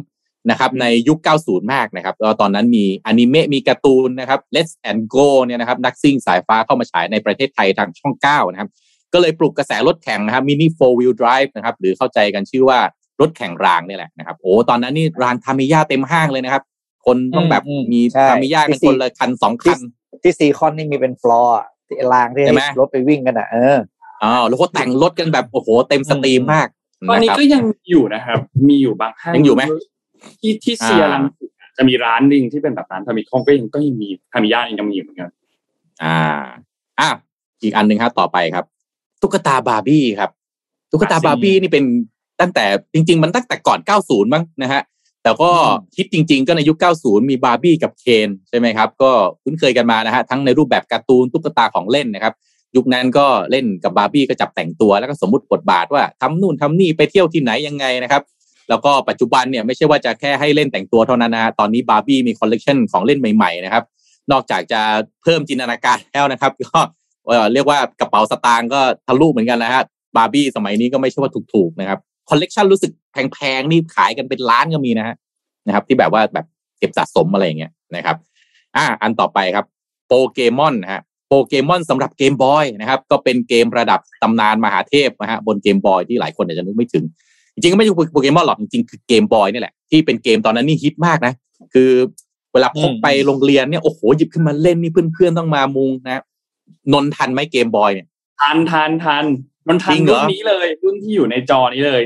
นะครับในยุค 90 มากนะครับแล้วตอนนั้นมีอนิเมะมีการ์ตูนนะครับ Let's and Go เนี่ยนะครับนักซิ่งสายฟ้าเข้ามาฉายในประเทศไทยทางช่อง 9 นะครับ ก็เลยปลุกกระแสรถแข่งนะครับมินิ four wheel drive นะครับหรือเข้าใจกันชื่อว่ารถแข่งรางนี่แหละนะครับโอ้ตอนนั้นนี่รางทามิยาเต็มห้างเลยนะครับ คนต้องแบบมีทามิยากันคนละคันสองคัน ที่ซีคอนนี่มีเป็นฟลอร์อะที่รางที่ใช่ไหมให้รถไปวิ่งกันอะเอออ๋อแล้วก็แต่งรถกันแบบโอ้โหเต็ม steamมากตอนนี้ะครับก็ยังมีอยู่นะครับ มีอยู่บางห้างยังอยู่ไหม ที่ที่เซียร์อ่ารังสิตจะมีร้านหนึ่งที่เป็นแบบร้านทามิยาของก็ยังก็ยังมีทามิยายังมีอยู่เหมือนกันอ่าอะอีกอันหนึ่งครับต่อไปครับ ตุ๊กตาบาร์บี้ครับ ตุ๊กตาบาร์บี้นี่เป็นตั้งแต่จริง ๆ มันตั้งแต่ก่อน 90 มั้งนะฮะแต่ก็คิดจริง ๆ ก็ในยุค 90 มีบาร์บี้กับเคนใช่ไหมครับ ก็คุ้นเคยกันมานะฮะทั้งในรูปแบบการ์ตูนตุ๊กตาของเล่นนะครับ ยุคนั้นก็เล่นกับบาร์บี้ก็จับแต่งตัวแล้วก็สมมุติบทบาทว่าทำนู่นทำนี่ไปเที่ยวที่ไหนยังไงนะครับ แล้วก็ปัจจุบันเนี่ยไม่ใช่ว่าจะแค่ให้เล่นแต่งตัวเท่านั้นนะตอนนี้บาร์บี้มีคอลเลกชันของเล่นใหม่ๆนะครับ นอกจากจะเพิ่มจินตนาการแล้วนะครับ ก็เรียกว่ากระเป๋าสตางค์ก็ทะลุเหมือนกันนะฮะบาร์บี้สมัยนี้ก็ไม่ใช่ว่าถูกๆนะครับคอลเลกชันรู้สึกแพงๆนี่ขายกันเป็นล้านก็มีนะฮะนะครับ ที่แบบว่าแบบเก็บสะสมอะไรอย่างเงี้ยนะครับ อ่า อันต่อไปครับโปเกมอนฮะโปเกมอนสำหรับเกมบอยนะครับ ก็เป็นเกมระดับตำนานมหาเทพนะฮะบนเกมบอยที่หลายคนอาจจะนึกไม่ถึง จริงๆก็ไม่ใช่โปเกมอนหรอกจริงๆคือเกมบอยนี่แหละที่เป็นเกมตอนนั้นนี่ฮิตมากนะ คือเวลาพกไปโรงเรียนเนี่ยโอ้โหหยิบขึ้นมาเล่นนี่เพื่อนๆต้องมามุงนะนนทันไหมเกมบอยเนี่ยทันทันทันมันทัจนริงเหรอรุ่นนี้เลยรุ่นที่อยู่ในจอนี้เลย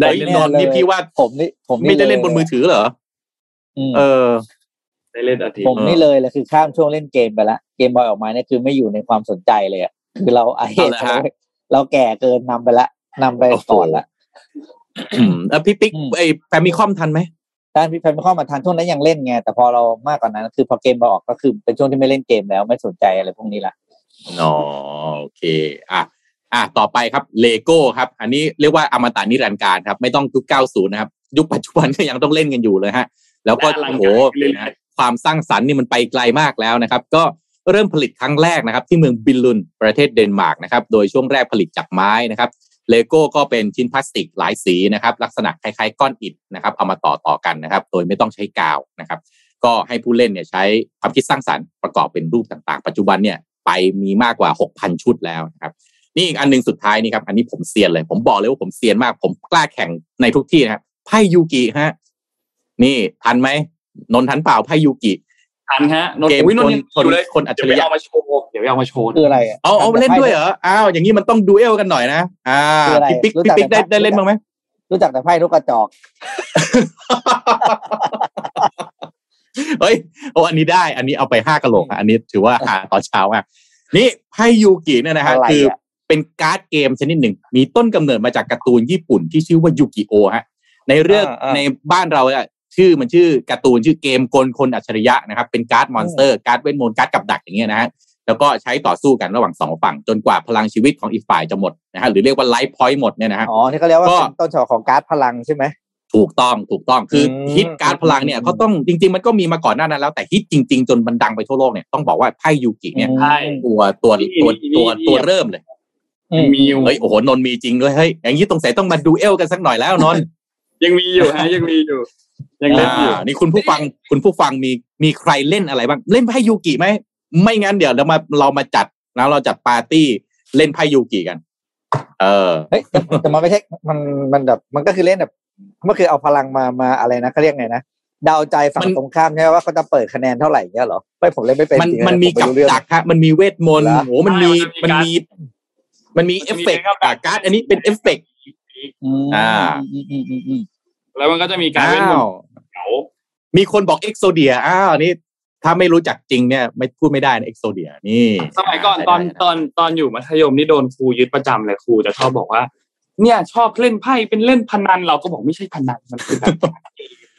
ได้เฮ้ยเล่นนนท์นี่พี่ว่าผมนี่ผมไม่ได้เล่นบนมือถือเหรอมเออได้เล่นอาทิตผมย์นี่เลยเลยคือข้ามช่วงเล่นเกมไปละเกมบอยออกมาเนี่ยคือไม่อยู่ในความสนใจเลยอะคือเราไอ้เอาละฮะเราแก่เกินนำไปละนำไปก่อนละ อืมแล้วพี่ปิ๊กอืมไอ้แฟมิคอมทันไหมด้านพี่แฟนไม่เข้ามาทานช่วงนั้นยังเล่นไงแต่พอเรามากกว่านั้น คือพอเกมเราออกก็คือเป็นช่วงที่ไม่เล่นเกมแล้วไม่สนใจอะไรพวกนี้ละอ๋อโอเค อะอะต่อไปครับเลโก้ครับ อันนี้เรียกว่าอมตะนิรันดร์การครับ ไม่ต้องยุค90นะครับ ยุคปัจจุบันก็ยังต้องเล่นกันอยู่เลยฮะ แล้วก็และอลังโอ้การโหเรื่อยๆนะฮะความสร้างสรรค์นี่มันไปไกลมากแล้วนะครับ ก็เริ่มผลิตครั้งแรกนะครับ ที่เมืองบิลลุนด์ประเทศเดนมาร์กนะครับ โดยช่วงแรกผลิตจากไม้นะครับ เลโก้ก็เป็นชิ้นพลาสติกหลายสีนะครับลักษณะคล้ายๆ ก้อนอิฐนะครับเอามาต่อต่อกันนะครับโดยไม่ต้องใช้กาวนะครับ ก็ให้ผู้เล่นเนี่ยใช้ความคิดสร้างสรรค์ประกอบเป็นรูปต่างๆ ปัจจุบันเนี่ยไปมีมากกว่า 6,000 ชุดแล้วนะครับนี่อีกอันหนึ่งสุดท้ายนี่ครับอันนี้ผมเซียนเลย ผมบอกเลยว่าผมเซียนมาก ผมกล้าแข่งในทุกที่นะครับไพ่ยูกิฮะนี่ทันไหมนนท์ทันเปล่าไพ่ยูกิ ทันฮะนนท์เกมอุ๊ยนนท์ยังคนอยู่เลยคนอัจฉเดี๋ยวริไปยะเอามาโชว์เดี๋ยวไปเอามาโชว์คืออะไรอะเอาเอาเล่นด้วยเหรออ้าวอย่างนี้มันต้องดูเอลกันหน่อยนะอ่าคืออะไรพี่ปิ๊กรู้พี่จักปิ๊กได้แต่ได้เล่นบ้างไหมรู้จักแต่ไพ่ลูกกระจอกเฮ้ยโอ้อันนี้ได้ อันนี้เอาไปห้ากะโหลกอะอันนี้ถือว่าหาตอนเช้ามากนี่ไพ่ยูกิเนี่ยนะฮะอะไรคืออะเป็นการ์ดเกมชนิดหนึ่ง มีต้นกำเนิดมาจากการ์ตูนญี่ปุ่นที่ชื่อว่ายูกิโอฮะในเรื่องอ่าอ่าในบ้านเราอะ ชื่อมันชื่อการ์ตูนชื่อเกมกลคนอัจฉริยะนะครับ เป็นการ์ด monster การ์ดเวทมนต์การ์ดกับดักอย่างเงี้ยนะฮะแล้วก็ใช้ต่อสู้กันระหว่างสองฝั่งจนกว่าพลังชีวิตของอีกฝ่ายจะหมดนะฮะหรือเรียกว่า life point หมดเนี่ยนะฮะอ๋อที่เขาเรียกว่าก็เป็นต้นฉบับของการ์ดพลังใช่ไหมถูกต้องถูกต้องคืออมฮิตการดพลังเนี่ยอืมก็ต้องจริง ๆ มันก็มีมาก่อนหน้านั้นแล้วแต่ฮิตจริง ๆ จนมันดังไปทั่วโลกเนี่ยต้องบอกว่าไพ่ยูกิเนี่ยใช่ตัวตัวตัวตัวตัวเริ่มเลยอืมมีอยู่เฮ้ยโอ้โหนนท์มีจริงด้วยเฮ้ยอย่างนี้ตรงใส่ต้องมาดูเอลกันสักหน่อยแล้วนนท์ยังมีอยู่ฮะยังมีอยู่ ยังเล่นอยู่อ่านี่คุณผู้ฟังคุณผู้ฟังมีมีใครเล่นอะไรบ้างเล่นไพ่ยูกิไหมไม่งั้นเดี๋ยวเรามาเรามาจัดแล้วเราจัดปาร์ตี้เล่นไพ่ยูกิกัน เออเฮ้ยแต่แต่มันไม่ใช่มันมันแบบมันก็คือเล่นแบบมันคือเอาพลังมามาอะไรนะเขาเรียกไงนะเดาใจฝั่งมันตรงข้ามใช่ไหมว่าเขาจะเปิดคะแนนเท่าไหร่เงี้ยเหรอไม่ผมเล่นไม่เป็นมันจริงๆมันมีผไรู้กับเรื่องดักฮะมันมีเวทมนต์เหรอโอ้โหมันมีมัมันนมีมี มันมีเอฟเฟกต์อะการ์ดอันนี้เป็นเอฟเฟกต์อืมอ่าอืมอืมอืมอืม แล้วมันก็จะมีการอ้าเล่นบนวเขามีคนบอกเอ็กโซเดียอ้าวอันนี่ถ้าไม่รู้จักจริงเนี่ยไม่พูดไม่ได้นะเอ็กโซเดียนี่ สมัยก่อนตอนได้ได้ตอนตอนอยู่มัธยมนี่โดนครูยึดประจำเลยครูจะชอบบอกว่า เนี่ยชอบเล่นไพ่เป็นเล่นพนันเราก็บอกไม่ใช่พนันมันคือแบบ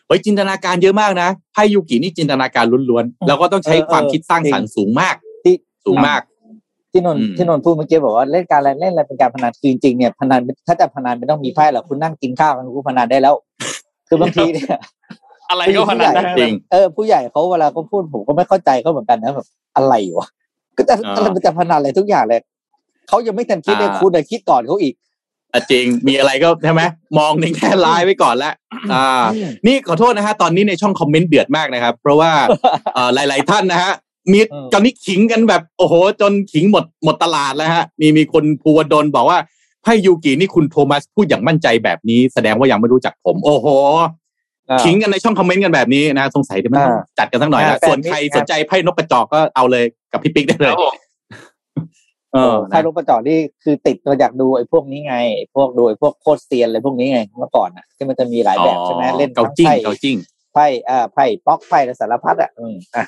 เฮ้ยจินตนาการเยอะมากนะไพ่ยูกินี่จินตนาการล้วนๆแล้วก็ต้องใช้ความคิดสร้างสรรค์สูงมากที่สูงมาก ที่นนท์อืมที่นนท์พูดเมื่อกี้บอกว่าเล่นการอะไรเล่นอะไรเป็นการพนันคือจริงๆเนี่ยพนันถ้าจะพนันไม่ต้องมีไพ่หรอกคุณนั่งกินข้าวกันคุณพนันได้แล้ว คือบางทีเนี่ยอะไรก็พนันได้จริงเออผู้ใหญ่เขาเวลาเขาพูดผมก็ไม่เข้าใจเขาเหมือนกันนะแบบอะไรวะก็จะอ่าอะไรมันจะพนันอะไรทุกอย่างเลยเขายังไม่ทันคิดเลยอ่าคุณเลยคิดก่อนเขาอีกอะจริงมีอะไรก็ใช่ไหมมองในแง่ร้ายไว้ก่อนละอ่า นี่ขอโทษนะฮะตอนนี้ในช่องคอมเมนต์เดือดมากนะครับ เพราะว่าเอ่อหลาย ๆ ท่านนะฮะ มีอืมตอนนี้ขิงกันแบบ โอ้โห จนขิงหมดหมดตลาดแล้วฮะ มีมีคนภูวดลบอกว่าไพ่ยูกินี่คุณโทมัสพูดอย่างมั่นใจแบบนี้ แสดงว่ายังไม่รู้จักผม โอ้โหอ่าขิงกันในช่องคอมเมนต์กันแบบนี้นะสงสัยเดี๋ยวมันต้องอ่าจัดกันสักหน่อยละอ่าแฟนส่วนใครมิตรสนใจไพ่นกกระจอกก็เอาเลยกับพี่ปิ๊กได้คเลรัยบผมเออไพ่ลูกประจอนี่คือติดมาจากดูไอ้พวกนี้ไงไอ้พวกดูไอ้พวกโคตรเซียนอะไรพวกนี้ไงเมื่อก่อนอะที่มันจะมีหลายแบบใช่ไหมเล่นเกาทั้งจิ้งไพ่เกาจิ้ง ไพ่อ่าไพ่ป๊อกไพ่และสารพัดอะอืมอะ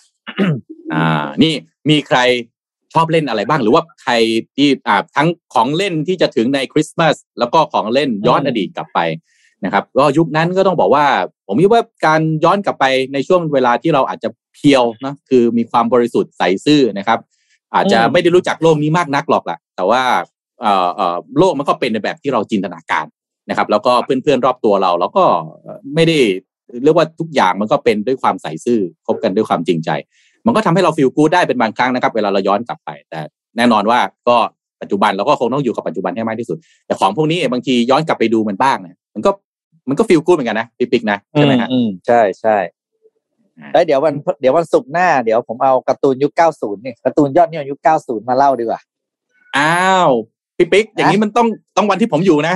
อ่า นี่มีใครชอบเล่นอะไรบ้าง หรือว่าใครที่อ่าทั้งของเล่นที่จะถึงในคริสต์มาสแล้วก็ของเล่นย้อนอดีตกลับไปนะครับ ก็ยุคนั้นก็ต้องบอกว่า ผมคิดว่าการย้อนกลับไปในช่วงเวลาที่เราอาจจะเพียวนะคือมีความบริสุทธิ์ใสซื่อนะครับ อาจจะไม่ได้รู้จักโลกนี้มากนักหรอกแหละแต่ว่าเอ่อเอ่อโลกมันก็เป็นในแบบที่เราจินตนาการนะครับ แล้วก็เพื่อนๆรอบตัวเรา แล้วก็ไม่ได้ เรียกว่าทุกอย่างมันก็เป็นด้วยความใสซื่อคบกันด้วยความจริงใจ มันก็ทำให้เราฟีลกู๊ดได้เป็นบางครั้งนะครับ เวลาเราย้อนกลับไป แต่แน่นอนว่าก็ปัจจุบันเราก็คงต้องอยู่กับปัจจุบันให้มากที่สุด แต่ของพวกนี้บางทีย้อนกลับไปดูมันบ้างเนี่ยมันก็มันก็ฟีลกู๊ดเหมือนกันนะปิ๊กๆนะใช่ไหมฮะอืมใช่ใช่อ่าแล้วเดี๋ยววันเดี๋ยววันศุกร์หน้าเดี๋ยวผมเอาการ์ตูนยุค 90เนี่ยการ์ตูนยอดนิยมยุค 90 มาเล่าดีกว่า อ้าว ปิ๊กๆอย่างนี้มันต้องต้องวันที่ผมอยู่นะ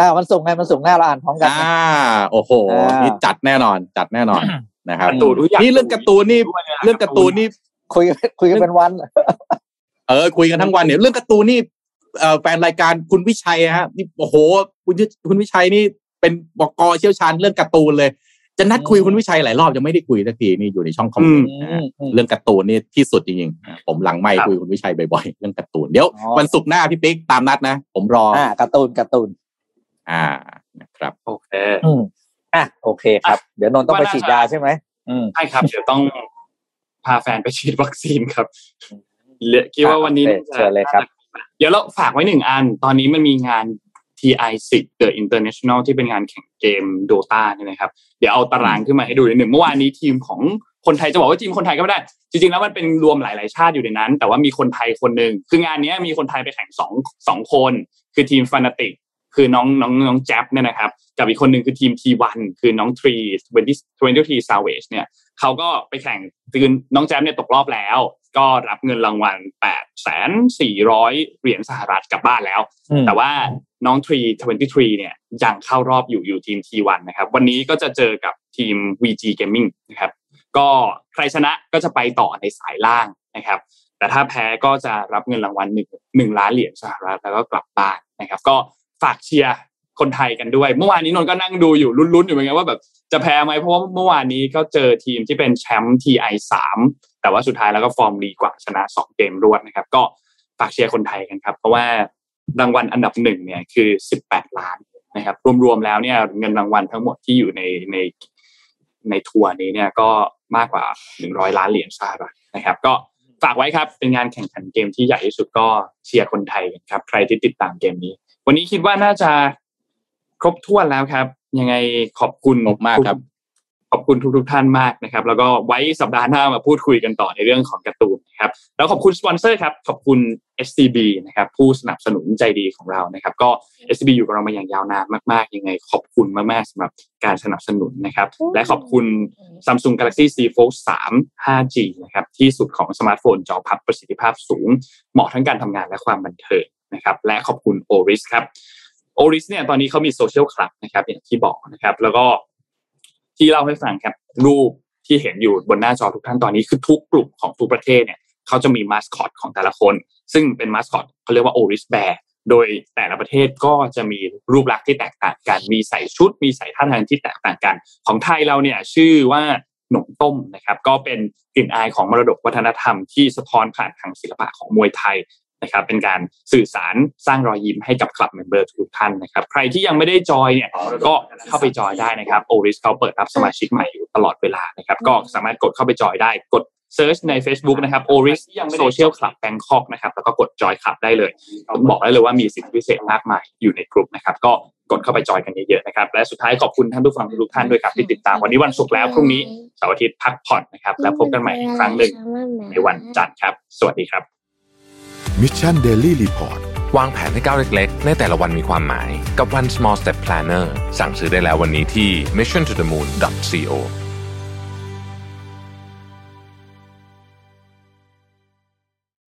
อ่าวันศุกร์ไงวันศุกร์หน้าเราอ่านพร้อมกันอ่าโอ้โหอ่านี่นี่จัดแน่นอน จัดแน่นอนนะครับการ์ตูนทุกอย่างนี่เรื่องการ์ตูนนี่ด้วยะเรื่องการ์ตูนนี่คุยกันคุยกันเป็นวัน เออ คุยกันทั้งวันเนี่ยเรื่องการ์ตูนนี่เอ่อแฟนรายการคุณวิชัยฮะนี่โอ้โห คุณวิคุณวิชัยนี่เป็นบกเชี่ยวชาญเรื่องการ์ตูนเลย จะนัดคุยอืมคุณวิชัยหลายรอบยังไม่ได้คุยสักทีนี่อยู่ในช่องคอมเมนต์นะฮะเรื่องการ์ตูนนี่ที่สุดจริงๆผมหลังไม่คุยกับคุณวิชัยบ่อยๆเรื่องการ์ตูนเดี๋ยววันศุกร์หน้าพี่ปิ๊กตามนัดนะ ผมรออ่าการ์ตูนการ์ตูน อ่านะครับโอเคอืมอะโอเคครับ เดี๋ยวนนท์ต้องไปฉีดยาใช่ไหมอืมใช่ครับ เดี๋ยวต้องพาแฟนไปฉีดวัคซีนครับเหลือคิดว่าวันนี้โอเคเชิญเลยครับ เดี๋ยวเราฝากไว้หนึ่งอัน ตอนนี้มันมีงาน TI 10 The International ที่เป็นงานแข่งเกม Dota เนี่ยนะครับ เดี๋ยวเอาตารางขึ้นมาให้ดูนิดหนึ่งเมื่อวานนี้ทีมของคนไทยจะบอกว่าทีมคนไทยก็ไม่ได้ จริงๆแล้วมันเป็นรวมหลาย ๆ ชาติอยู่ในนั้น แต่ว่ามีคนไทยคนหนึ่งคืองานเนี้ยมีคนไทยไปแข่งสองสองคน คือทีมฟานาติก คือน้องน้องน้องแจ๊บเนี่ยนะครับกับอีกคนหนึ่งคือทีม T1 คือน้องทรี20 23 Savage เนี่ยเขาก็ไปแข่งคือน้องแจ๊บเนี่ยตกรอบแล้ว ก็รับเงินรางวัล8แสน400เหรียญสหรัฐกลับบ้านแล้วอืมแต่ว่าน้องทรี23เนี่ยยังเข้ารอบอยู่อยู่ทีม T1 นะครับ วันนี้ก็จะเจอกับทีม VG Gaming นะครับก็ใครชนะก็จะไปต่อในสายล่างนะครับ แต่ถ้าแพ้ก็จะรับเงินรางวัลหนึ่งหนึ่งล้านเหรียญสหรัฐแล้วก็กลับบ้านนะครับ ก็ ฝากเชียร์คนไทยกันด้วย เมื่อวานนี้นนก็นั่งดูอยู่ลุ้นๆอยู่เหมือนกันว่าแบบจะแพ้ไหมเพราะว่าเมื่อวานนี้ก็เจอทีมที่เป็นแชมป์ TI สามแต่ว่าสุดท้ายแล้วก็ฟอร์มดีกว่าชนะสองเกมรวดนะครับ ก็ฝากเชียร์คนไทยกันครับ เพราะว่ารางวัลอันดับหนึ่งเนี่ยคือสิบแปดล้านนะครับ รวมๆแล้วเนี่ยเงินรางวัลทั้งหมดที่อยู่ในในในทัวร์นี้เนี่ยก็มากกว่าหนึ่งร้อยล้านเหรียญสหรัฐนะครับ ก็ฝากไว้ครับเป็นงานแข่งขันเกมที่ใหญ่ที่สุดก็เชียร์คนไทยกันครับ ใครที่ติดตามเกมนี้ วันนี้คิดว่าน่าจะครบถ้วนแล้วครับ ยังไงขอบคุณขอบมากครับ ขอบคุณทุกๆท่านมากนะครับ แล้วก็ไว้สัปดาห์หน้ามาพูดคุยกันต่อในเรื่องของการ์ตูนนะครับ แล้วขอบคุณสปอนเซอร์ครับ ขอบคุณ SCB นะครับ ผู้สนับสนุนใจดีของเรานะครับ ก็ SCB อยู่กับเรามาอย่างยาวนานมากๆ ยังไงขอบคุณมากๆสำหรับการสนับสนุนนะครับ และขอบคุณ Samsung Galaxy Z Fold 3 5G นะครับ ที่สุดของสมาร์ทโฟนจอพับประสิทธิภาพสูง เหมาะทั้งการทำงานและความบันเทิง นะครับและขอบคุณ Oris ครับ Oris เนี่ยตอนนี้เขามีโซเชียลคลับนะครับอย่างที่บอกนะครับ แล้วก็ที่เล่าให้ฟังครับรูปที่เห็นอยู่บนหน้าจอทุกท่านตอนนี้คือทุกกลุ่มของทุกประเทศเนี่ยเขาจะมีมาสคอตของแต่ละคน ซึ่งเป็นมาสคอตเขาเรียกว่า Oris Bear โดยแต่ละประเทศก็จะมีรูปลักษณ์ที่แตกต่างกัน มีใส่ชุด มีใส่ท่าทางที่แตกต่างกัน ของไทยเราเนี่ยชื่อว่าขนมต้มนะครับ ก็เป็นกลิ่นอายของมรดกวัฒนธรรมที่สะท้อนผ่านทางศิลปะของมวยไทย นะครับเป็นการสื่อสารสร้างรอยยิ้มให้กับ club member ทุกท่านนะครับใครที่ยังไม่ได้จอยเนี่ยก็เข้าไป join ได้นะครับ Oris เขาเปิดรับสมาชิกใหม่อยู่ตลอดเวลานะครับก็สามารถกดเข้าไป join ได้กด search ใน Facebook นะครับ Oris Social Club Bangkok นะครับแล้วก็กด join club ได้เลยต้องบอกได้เลยว่ามีสิทธิพิเศษมากมายอยู่ในกลุ่มนะครับก็กดเข้าไปจอยกันเยอะๆนะครับและสุดท้ายขอบคุณท่านผู้ฟังทุกท่านด้วยครับที่ติดตามวันนี้วันศุกร์แล้วพรุ่งนี้เสาร์อาทิตย์พักผ่อนนะครับแล้วพบกันใหม่อีกครั้งหนึ่งในวันจันทร์ครับ สวัสดีครับ Mission Daily Reportวางแผนให้ก้าวเล็กๆ ในแต่ละวันมีความหมาย กับ One Small Step Planner สั่งซื้อได้แล้ววันนี้ที่ mission to the moon co